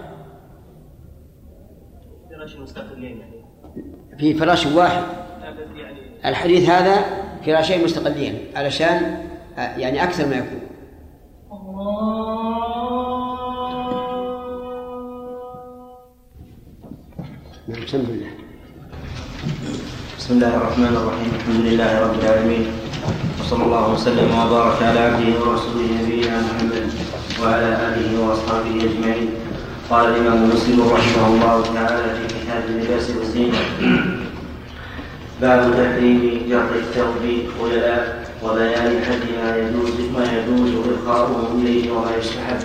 فراش مستقلين يعني. في فراش واحد. يعني الحديث هذا فراشين مستقلين علشان آه، يعني أكثر ما يكون. نعم بسم الله بسم الله الرحمن الرحيم الحمد لله رب العالمين وصلى الله وسلم وبارك على عبده ورسوله نبينا محمد وعلى آله وأصحابه أجمعين. قال الإمام مسلم رحمه الله تعالى في كتاب اللباس والزينة. باب تحريم جر الثوب خيلاء وبيان حد ما يجوز ما يجوز ادخاؤه إليه وما يستحب.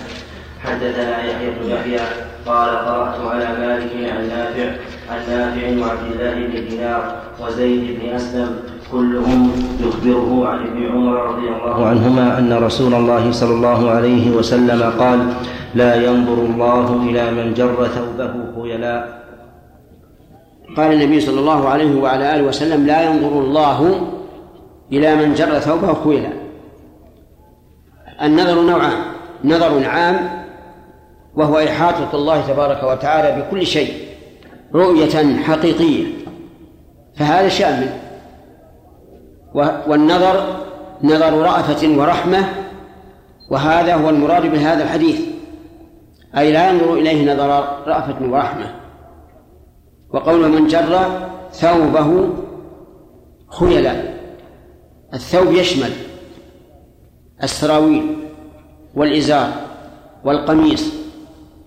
حدثنا يحيى بن يحيى قال قرأت على مالك عن نافع عن نافع وعبد الله بن دينار وزيد بن أسلم كلهم يخبره عن ابن عمر رضي الله عنهما. أن رسول الله صلى الله عليه وسلم قال لا ينظر الله إلى من جر ثوبه خيلاء قال النبي صلى الله عليه وعلى آله وسلم لا ينظر الله إلى من جر ثوبه خيلا النظر نوعان نظر عام وهو إحاطة الله تبارك وتعالى بكل شيء رؤية حقيقية. فهذا شامل والنظر نظر رأفة ورحمة وهذا هو المراد بهذا الحديث. أي لا ينظر إليه نظر رأفة ورحمة. وقول من جر ثوبه خيلا الثوب يشمل السراويل والإزار والقميص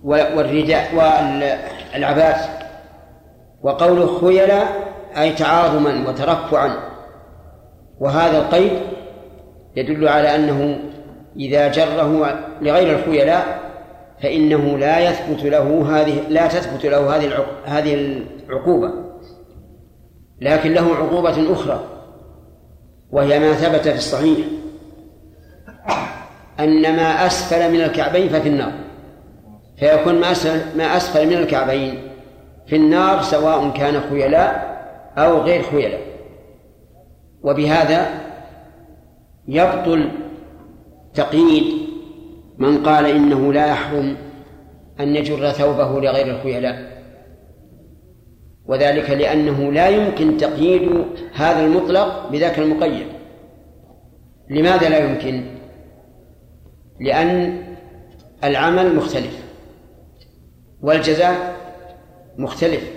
والرداء والعباس. وقوله خيلا أي تعاظما وترفعا. وهذا القيد يدل على أنه إذا جره لغير الخيلاء فإنه لا يثبت له هذه لا تثبت له هذه هذه العقوبة. لكن له عقوبة أخرى وهي ما ثبت في الصحيح أن ما أسفل من الكعبين ففي النار. فيكون ما أسفل, ما أسفل من الكعبين في النار سواء كان خيلاء أو غير خيلاء. وبهذا يبطل تقييد من قال إنه لا يحرم أن يجر ثوبه لغير الخيلاء. وذلك لأنه لا يمكن تقييد هذا المطلق بذاك المقيد. لماذا لا يمكن؟ لأن العمل مختلف والجزاء مختلف.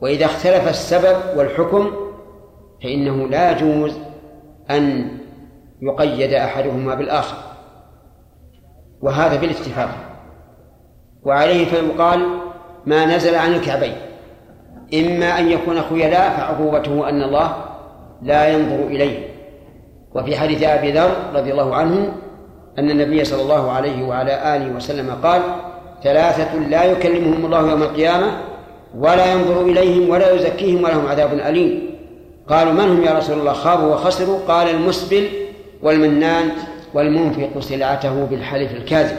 وإذا اختلف السبب والحكم فإنه لا يجوز أن يقيد أحدهما بالآخر. وهذا بالاتفاق. وعليه فيقال ما نزل عن الكعبين. إما أن يكون خيلاء فعقوبته أن الله لا ينظر إليه. وفي حديث أبي ذر رضي الله عنه أن النبي صلى الله عليه وعلى آله وسلم قال ثلاثة لا يكلمهم الله يوم القيامة ولا ينظر إليهم ولا يزكيهم ولهم عذاب أليم. قالوا من هم يا رسول الله؟ خابوا وخسروا. قال المسبل والمنان والمنفق سلعته بالحلف الكاذب.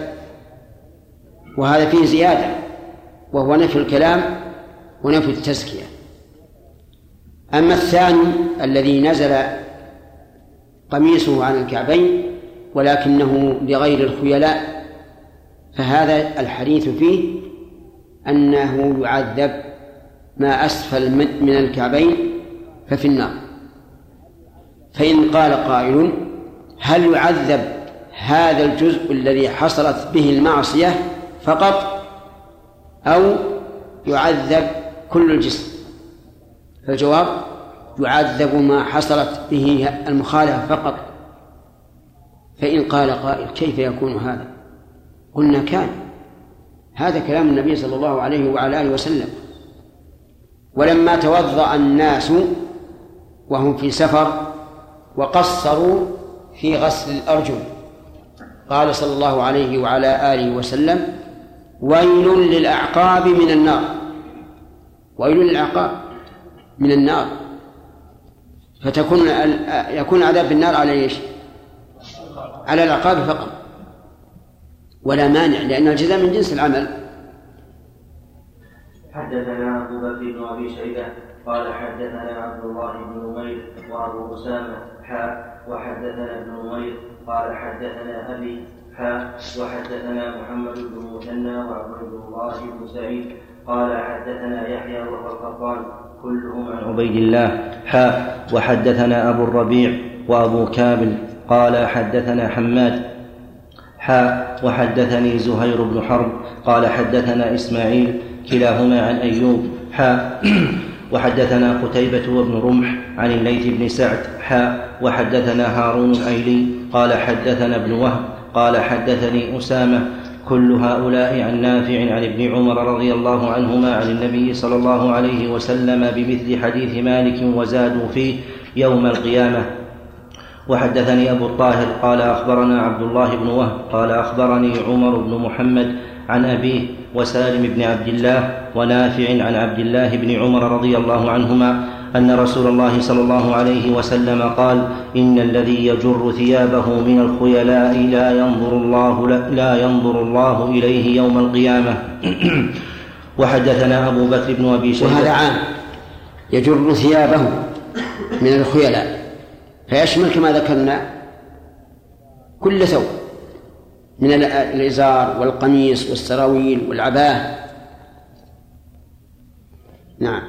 وهذا فيه زيادة وهو نفي الكلام ونفي التزكية. أما الثاني الذي نزل قميصه عن الكعبين ولكنه لغير الخيلاء فهذا الحديث فيه أنه يعذب ما أسفل من الكعبين ففي النار. فإن قال قائل هل يعذب هذا الجزء الذي حصلت به المعصية فقط أو يعذب كل الجسم؟ فالجواب يعذب ما حصلت به المخالفة فقط. فإن قال قائل كيف يكون هذا؟ قلنا كان. هذا كلام النبي صلى الله عليه وعلى آله وسلم. ولما توضأ الناس وهم في سفر وقصروا في غسل الأرجل. قال صلى الله عليه وعلى آله وسلم ويل للأعقاب من النار. ويل للأعقاب من النار. فتكون يكون عذاب النار على إيش؟ على العقاب فقط. ولا مانع لأن الجزاء من جنس العمل. حدثنا أبو بكر بن أبي شيبة قال حدثنا عبد الله بن نمير وأبو أسامة حاء وحدثنا ابن نمير قال حدثنا أبي حاء وحدثنا محمد بن مثنى وعبد الله بن سعيد قال حدثنا يحيى وهو كلهم عن عبيد الله حاء وحدثنا أبو الربيع وأبو كامل قال حدثنا حماد حاء وحدثني زهير بن حرب قال حدثنا إسماعيل كلاهما عن أيوب حاء وحدثنا قتيبة وابن رمح عن الليث بن سعد حاء وحدثنا هارون الأيلي قال حدثنا ابن وهب قال حدثني أسامة كل هؤلاء عن نافع عن ابن عمر رضي الله عنهما عن النبي صلى الله عليه وسلم بمثل حديث مالك وزادوا فيه يوم القيامة. وحدثني أبو الطاهر قال أخبرنا عبد الله بن وهب قال أخبرني عمر بن محمد عن أبيه وسالم بن عبد الله ونافع عن عبد الله بن عمر رضي الله عنهما أن رسول الله صلى الله عليه وسلم قال إن الذي يجر ثيابه من الخيلاء لا ينظر الله لا ينظر الله إليه يوم القيامة. وحدثنا أبو بكر بن أبي شيبة. وهذا عام يجر ثيابه من الخيلاء فيشمل كما ذكرنا كل ثوب. من الإزار والقميص والسراويل والعباءة نعم.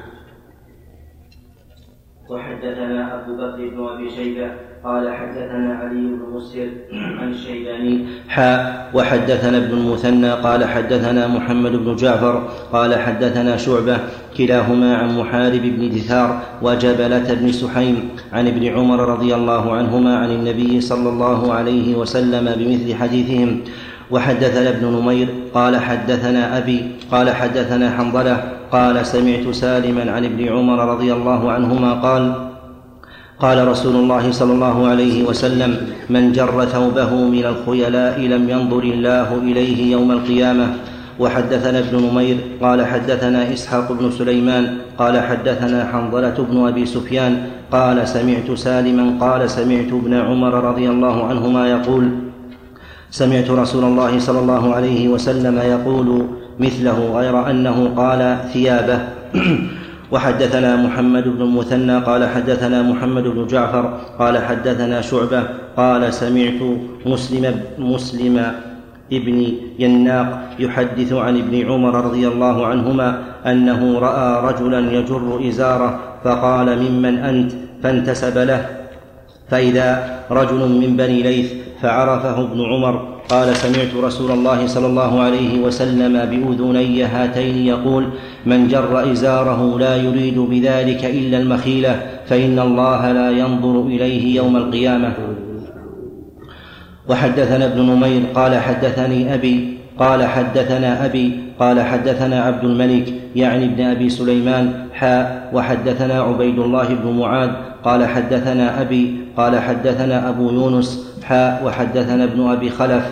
وحدثنا أبو بكر بن أبي شيبة قال حدثنا علي بن مسهر عن الشيباني. حاء وحدثنا ابن المثنى قال حدثنا محمد بن جعفر قال حدثنا شعبة كلاهما عن محارب بن دثار وجبلة بن سحيم عن ابن عمر رضي الله عنهما عن النبي صلى الله عليه وسلم بمثل حديثهم. وحدثنا ابن نمير قال حدثنا أبي قال حدثنا حنظلة قال سمعت سالما عن ابن عمر رضي الله عنهما قال قال رسول الله صلى الله عليه وسلم من جر ثوبه من الخيلاء لم ينظر الله إليه يوم القيامة. وحدثنا ابن نمير قال حدثنا إسحاق بن سليمان قال حدثنا حنظلة بن أبي سفيان قال سمعت سالما قال سمعت ابن عمر رضي الله عنهما يقول سمعت رسول الله صلى الله عليه وسلم يقول مثله غير أنه قال ثيابه. وحدثنا محمد بن المثنى قال حدثنا محمد بن جعفر قال حدثنا شعبة قال سمعت مسلم مسلم ابن يناق يحدث عن ابن عمر رضي الله عنهما أنه رأى رجلا يجر إزاره فقال ممن أنت؟ فانتسب له. فإذا رجل من بني ليث فعرفه ابن عمر قال سمعت رسول الله صلى الله عليه وسلم بأذني هاتين يقول من جر إزاره لا يريد بذلك إلا المخيلة فإن الله لا ينظر إليه يوم القيامة. وحدثنا ابن نمير قال حدثني أبي قال حدثنا أبي قال حدثنا عبد الملك يعني ابن أبي سليمان حاء وحدثنا عبيد الله بن معاذ قال حدثنا أبي قال حدثنا أبو يونس حاء وحدثنا ابن أبي خلف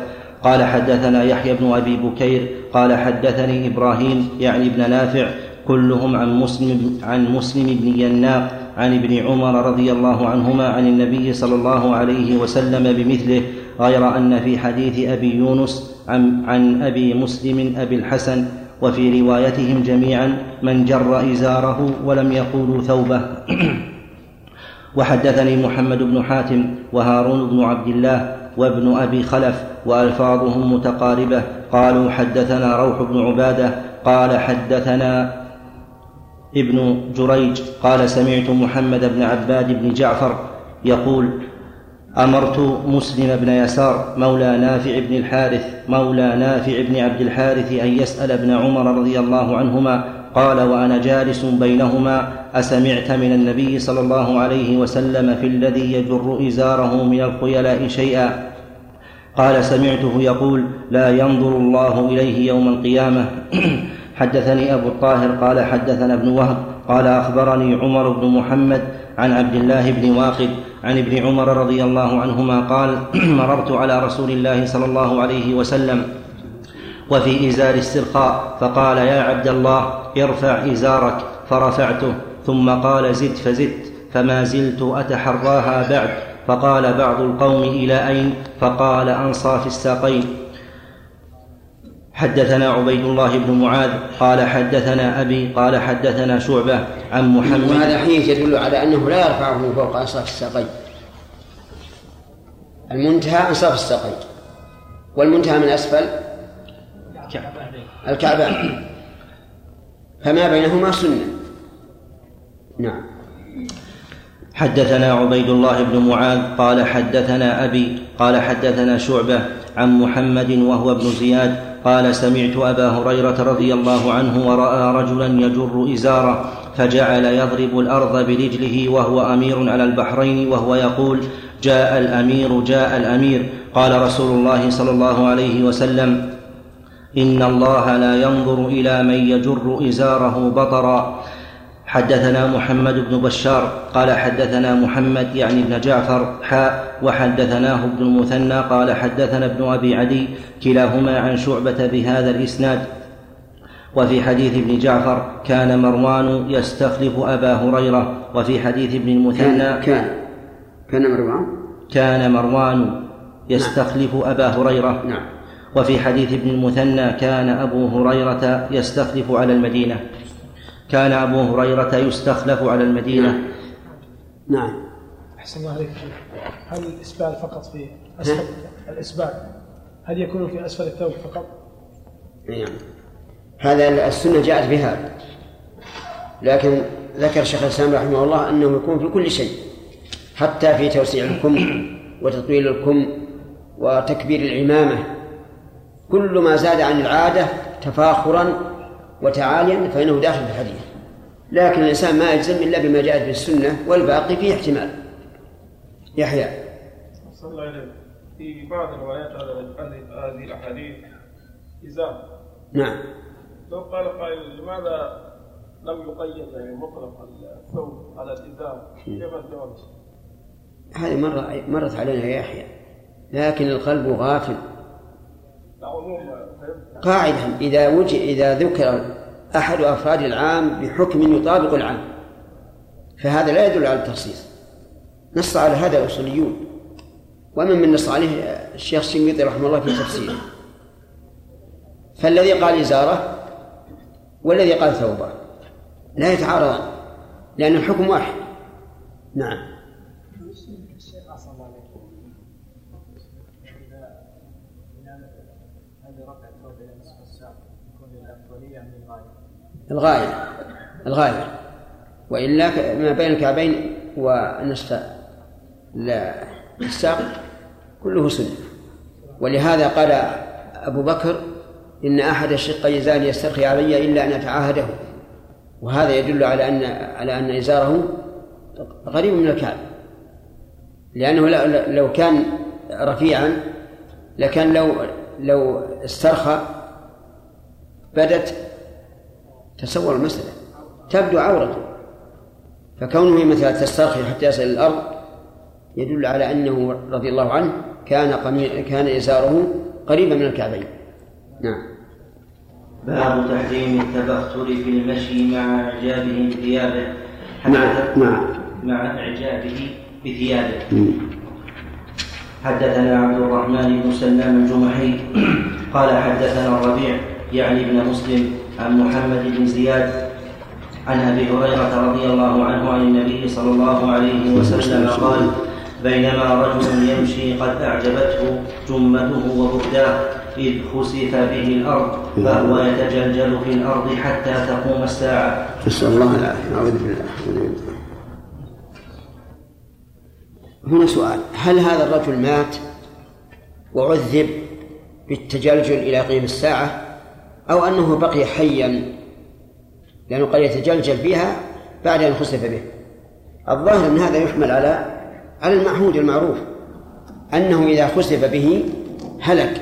قال حدثنا يحيى بن أبي بكير قال حدثني إبراهيم يعني ابن نافع كلهم عن مسلم عن مسلم بن يناق عن ابن عمر رضي الله عنهما عن النبي صلى الله عليه وسلم بمثله غير أن في حديث أبي يونس عن, عن أبي مسلم أبي الحسن وفي روايتهم جميعا من جر إزاره ولم يقولوا ثوبه. وحدثني محمد بن حاتم وهارون بن عبد الله وابن أبي خلف وألفاظهم متقاربة. قالوا حدثنا روح بن عبادة قال حدثنا ابن جريج قال سمعت محمد بن عباد بن جعفر يقول أمرت مسلم بن يسار مولى نافع بن الحارث مولى نافع بن عبد الحارث أن يسأل ابن عمر رضي الله عنهما قال وأنا جالس بينهما أسمعت من النبي صلى الله عليه وسلم في الذي يجر إزاره من الخيلاء شيئا؟ قال سمعته يقول لا ينظر الله إليه يوم القيامة. حدثني أبو الطاهر قال حدثنا ابن وهب قال أخبرني عمر بن محمد عن عبد الله بن واقد عن ابن عمر رضي الله عنهما قال مررت على رسول الله صلى الله عليه وسلم وفي إزار السرقاء فقال يا عبد الله ارفع إزارك. فرفعته ثم قال زد فزدت فما زلت أتحراها بعد. فقال بعض القوم إلى أين؟ فقال أنصاف الساقين. حدثنا عبيد الله بن معاذ قال حدثنا أبي قال حدثنا شعبة عن محمد وهذا حديث يدل على أنه لا يرفعه من فوق أنصاف الساقين المنتهى أنصاف الساقين والمنتهى من أسفل الكعبان فما بينهما سنة. نعم. حدثنا عبيد الله بن معاذ قال حدثنا أبي قال حدثنا شعبة عن محمد وهو ابن زياد قال سمعت أبا هريرة رضي الله عنه ورأى رجلا يجر إزاره فجعل يضرب الأرض برجله وهو أمير على البحرين وهو يقول جاء الأمير جاء الأمير. قال رسول الله صلى الله عليه وسلم إن الله لا ينظر إلى من يجر إزاره بطرا. حدثنا محمد بن بشار قال حدثنا محمد يعني ابن جعفر حاء وحدثناه ابن المثنى قال حدثنا ابن أبي عدي كلاهما عن شعبة بهذا الإسناد. وفي حديث ابن جعفر كان مروان يستخلف أبا هريرة. وفي حديث ابن المثنى كان كان مروان؟ كان مروان يستخلف أبا هريرة. نعم. وفي حديث ابن المثنى كان أبو هريرة يستخلف على المدينة. كان أبو هريرة يستخلف على المدينة. نعم. أحسن الله عليك هل الإسبال فقط في أسفل الإسبال؟ هل يكون في أسفل الثوب فقط؟ نعم. هذا السنة جاءت بهذا لكن ذكر الشيخ الإسلام رحمه الله أنه يكون في كل شيء حتى في توسيع الكم وتطويل الكم وتكبير العمامة. كل ما زاد عن العادة تفاخرا وتعاليا فإنه داخل في الحديث. لكن الإنسان ما يجزم إلا بما جاءت به السنة والباقي فيه احتمال. يحيى. صلى الله عليه في بعض الروايات هذه الأحاديث إزار نعم. لو قال قائل لماذا لم يقيد يعني مطلق الثوب على الإزار كيف الجواب؟ هذه مرة مرت علينا يا يحيى. لكن القلب غافل. قاعدة إذا وجد إذا ذكر أحد أفراد العام بحكم يطابق العام فهذا لا يدل على التخصيص. نص على هذا الأصوليون ومن من نص عليه الشيخ الشنقيطي رحمه الله في تفسيره. فالذي قال إزارة والذي قال ثوبه لا يتعارضان لأن الحكم واحد. نعم. الغاية الغاية وإلا ما بين الكعبين ونصف الساق كله سنة. ولهذا قال أبو بكر إن أحد الشق يزال يسترخي علي إلا أن أتعاهده. وهذا يدل على أن على أن إزاره قريب من الكعب. لأنه لو كان رفيعا لكان لو لو استرخى بدت تصور المسألة. تبدو عورته. فكونه مثلا تسترخي حتى يصل الأرض يدل على أنه رضي الله عنه كان قمي... كان إزاره قريبا من الكعبين. نعم. باب تحريم التبختر في المشي مع إعجابه بثيابه. مع مع مع إعجابه بثيابه. حدثنا عبد الرحمن بن سلام الجمحي. قال حدثنا الربيع يعني ابن مسلم عن محمد بن زياد عن أبي هريرة رضي الله عنه عن النبي صلى الله عليه وسلم قال بينما رجل يمشي قد أعجبته جمته وبرداه إذ خسف به الأرض فهو يتجلجل في الأرض حتى تقوم الساعة. نسأل الله العافية. نعوذ بالله هنا سؤال. هل هذا الرجل مات وعذب بالتجلجل إلى قيم الساعة؟ أو أنه بقي حيا لأنه قد يتجلجل فيها بعد أن خسف به. الظاهر أن هذا يحمل على على المعهود المعروف أنه إذا خسف به هلك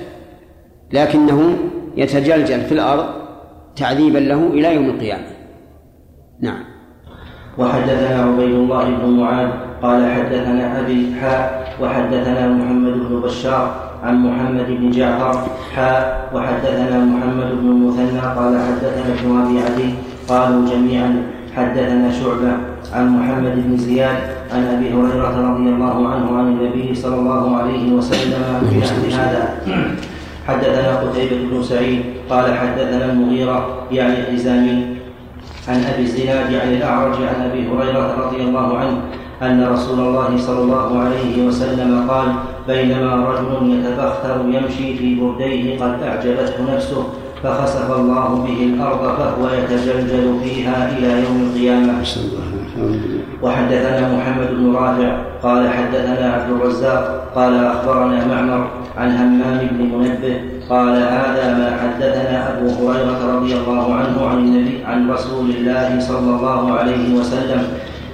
لكنه يتجلجل في الأرض تعذيبا له إلى يوم القيامة. نعم. وحدثنا عبيد الله بن معاذ قال حدثنا أبي حاء وحدثنا محمد بن بشار عن محمد بن جعفر حاء وحدثنا محمد بن المثنى قال حدثنا ابن أبي عدي قالوا جميعا حدثنا شعبة عن محمد بن زياد عن أبي هريرة رضي الله عنه عن النبي صلى الله عليه وسلم في هذا. حدثنا قتيبة بن سعيد قال حدثنا المغيرة يعني الحزامي عن أبي الزناد عن الأعرج عن أبي هريرة رضي الله عنه أن رسول الله صلى الله عليه وسلم قال بينما رجل يتبختر يمشي في برديه قد أعجبته نفسه فخسف الله به الأرض فهو يتجلجل فيها إلى يوم القيامة. وحدثنا محمد بن رافع قال حدثنا عبد الرزاق قال أخبرنا معمر عن همام بن منبه قال هذا ما حدثنا أبو هريرة رضي الله عنه عن النبي عن رسول الله صلى الله عليه وسلم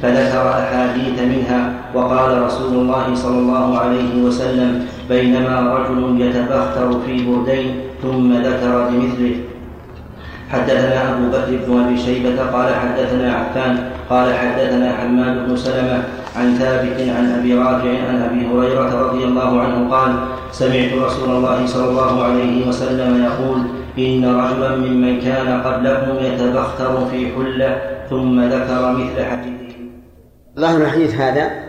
فذكر أحاديث منها. وقال رسول الله صلى الله عليه وسلم بينما رجل يتبختر في بردين ثم ذكر بمثله. حدثنا أبو بكر بن أبي شيبة قال حدثنا عفان قال حدثنا حماد بن سلمة عن ثابت عن أبي رافع عن أبي هريرة رضي الله عنه قال سمعت رسول الله صلى الله عليه وسلم يقول إن رجلا ممن كان قبلكم يتبختر في حلة ثم ذكر مثل حديثه. ظاهر الحديث هذا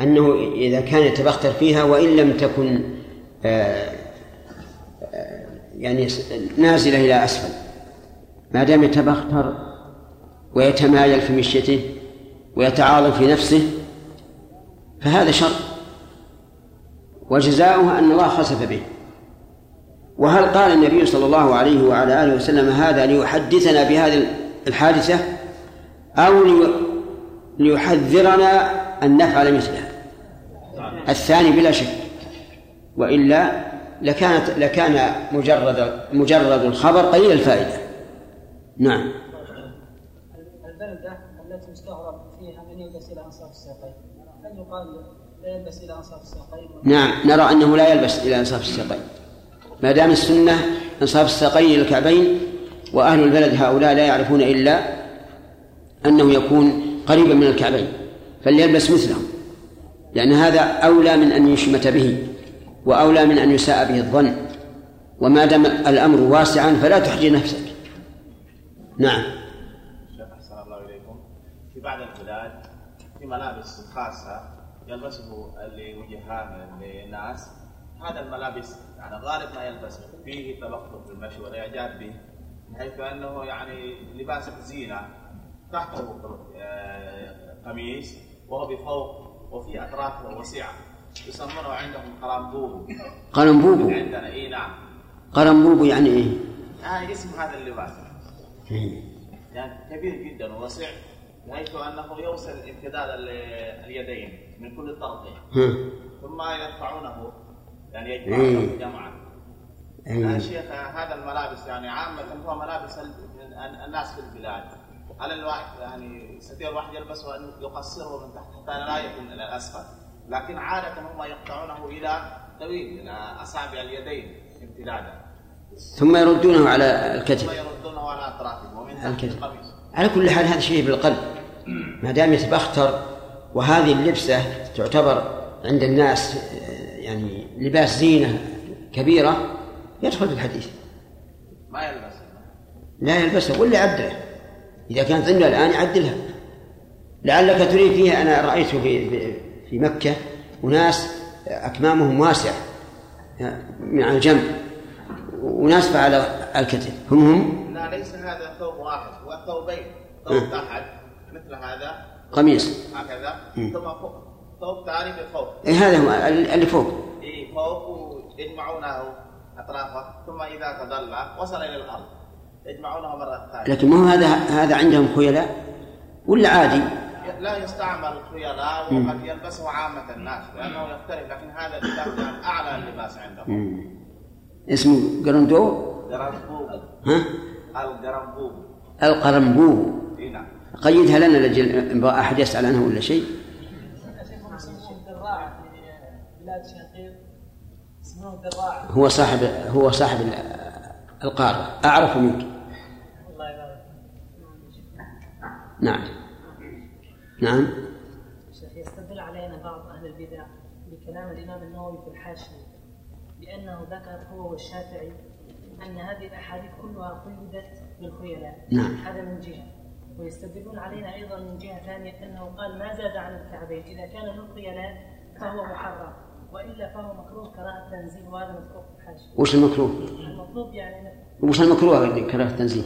أنه إذا كان يتبختر فيها وإن لم تكن آه، آه، يعني نازلة إلى أسفل. ما دام يتبختر ويتمايل في مشيته ويتعاظم في نفسه فهذا شر. وجزاؤه أن الله خسف به. وهل قال النبي صلى الله عليه وعلى آله وسلم هذا ليحدثنا بهذه الحادثة أو ليحذرنا أن نفعل مثلها؟ الثاني بلا شك. وإلا لكانت لكان مجرد مجرد الخبر قليل الفائدة. نعم. البلدة التي يستغرب فيها من يلبس إلى أنصاف الساقين. هل يقال لا يلبس إلى أنصاف الساقين؟ نعم نرى أنه لا يلبس إلى أنصاف الساقين. ما دام السنة أنصاف الساقين إلى الكعبين وأهل البلد هؤلاء لا يعرفون إلا أنه يكون قريبا من الكعبين فليلبس مثلهم. لأن هذا أولى من أن يشمت به وأولى من أن يساء به الظن. وما دام الأمر واسعا فلا تحجي نفسك. نعم. أحسن الله إليكم. في بعض البلاد في ملابس خاصة يلبسه الوجهان للناس. هذا الملابس يعني غالب ما يلبسه. فيه تبختر في المشي والإعجاب به بحيث أنه يعني لباس زينة تحته آه، قميص وهو بفوق وفي أطرافه وسعة يسمونه عندهم قرنبوبو قرنبوبو عندنا اي نعم. قرنبوبو يعني إيه؟ يعني اسم هذا اللباس. يعني كبير جدا ووسع بحيث أنه يوصل امتداد اليدين من كل طرف ثم يرفعونه يعني يجمعونه جمعا. يا شيخ هذا الملابس يعني عامة هو ملابس الناس في البلاد. على الواحد يعني يستطيع الواحد يلبسه ان يقصره من تحت حتى لا يكون إلى الأسفل. لكن عادة هم يقطعونه إلى طويل إلى أصابع اليدين امتدادا. ثم يردونه على الكتف. ثم الكتف. على كل حال هذا شيء بالقلب. ما دام يتبختر وهذه اللبسة تعتبر عند الناس يعني لباس زينة كبيرة يدخل في الحديث. ما يلبس لا يلبسها ولا يعدله إذا كانت عنده الآن يعدلها. لعلك تريد فيها أنا رأيت في في مكة أناس أكمامهم واسعة من على الجنب وناس على الكتف هم هم؟ لا ليس هذا ثوب واحد هو ثوبين. ثوب تحت مثل هذا. قميص. هكذا. ثم فوق. ثوب ثاني بفوق إيه هذا هو اللي فوق. اي فوق ويجمعونه أطرافه. ثم إذا تضلع وصل إلى الأرض. يجمعونه مرة ثانية. لكن ما هو هذا هذا عندهم خيلاء؟ ولا عادي؟ لا يستعمل خيلاء وقد يلبسه عامة الناس لأنه يختلف لكن هذا اللباس أعلى اللباس عندهم. اسمه قرندو؟ قرنبوب ها؟ القرنبوب القرنبوب إي نعم. قيدها لنا لجل أحد يسأل عنه ولا شيء؟ هو صاحب هو صاحب القارة. أعرف منك. نعم. نعم. شيخ يستدل علينا بعض أهل البدع بكلام الإمام النووي في الحاشية بأنه ذكر هو والشافعي أن هذه الأحاديث كلها قيدت بالخيلاء. نعم. هذا من جهة. ويستدلون علينا أيضا من جهة ثانية أنه قال ما زاد عن الكعبين. إذا كان للخيلاء فهو محرم وإلا فهو مكروه كراهة تنزيه وهذا مذكور في الحاشية. وش المكروه؟ المطلوب يعني وش المكروه كراهة تنزيه؟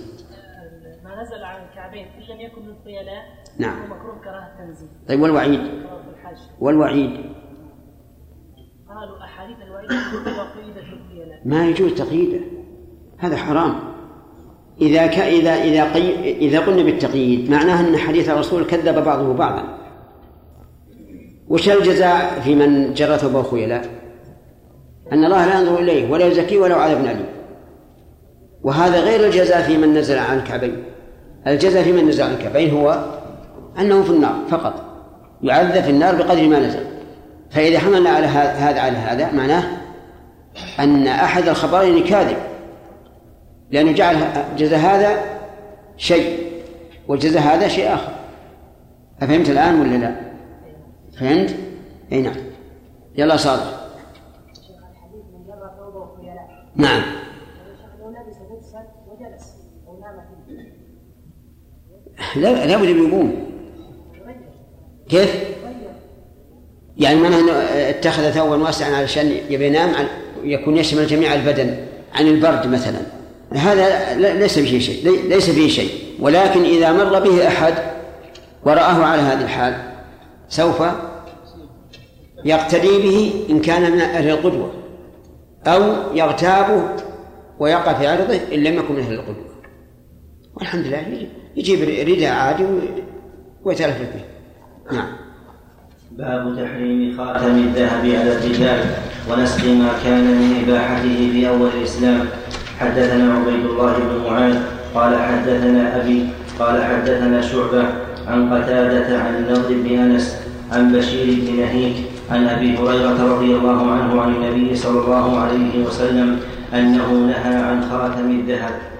ما نزل عن الكعبين إن لم يكن للخيلاء نعم. فهو مكروه كراهة تنزيه طيب والوعيد؟ والوعيد؟ قالوا أحاديث الوعيد ما يجوز تقييده هذا حرام. إذا ك... إذا إذا قي... إذا قلنا بالتقييد معناه أن حديث الرسول كذب بعضه بعضا. وش الجزاء في من جرى ثوبه خيلاء؟ أن الله لا ينظر إليه ولا يزكيه ولو عذاب أليم وهذا غير الجزاء في من نزل عن الكعبين الجزاء في من نزل عن الكعبين هو أنه في النار فقط يعذب في النار بقدر ما نزل فإذا حملنا على هذا على هذا معناه أن أحد الخبرين كاذب لأنه جعل جزاء هذا شيء والجزاء هذا شيء آخر. أفهمت الآن ولا لا؟ فهمت؟ أي نعم. يلا صادق. نعم. لا لابد ان يقوم. كيف؟ يعني معناه إنه اتخذ ثوبا واسعا علشان يبي ينام يكون يشمل جميع البدن عن البرد مثلا. هذا ليس فيه شيء ليس فيه شيء. ولكن إذا مر به أحد ورآه على هذه الحال سوف يقتدي به إن كان من أهل القدوة أو يغتابه ويقع في عرضه إن لم يكن من أهل القدوة. والحمد لله يجيب رداء عادي ويتلفت به. نعم. باب تحريم خاتم الذهب على الرجال ونسخ ما كان من إباحته في أول الإسلام. حدثنا عبيد الله بن معاذ قال حدثنا أبي قال حدثنا شعبة عن قتادة عن النضر بن أنس عن بشير بن نهيك عن أبي هريرة رضي الله عنه عن النبي صلى الله عليه وسلم أنه نهى عن خاتم الذهب.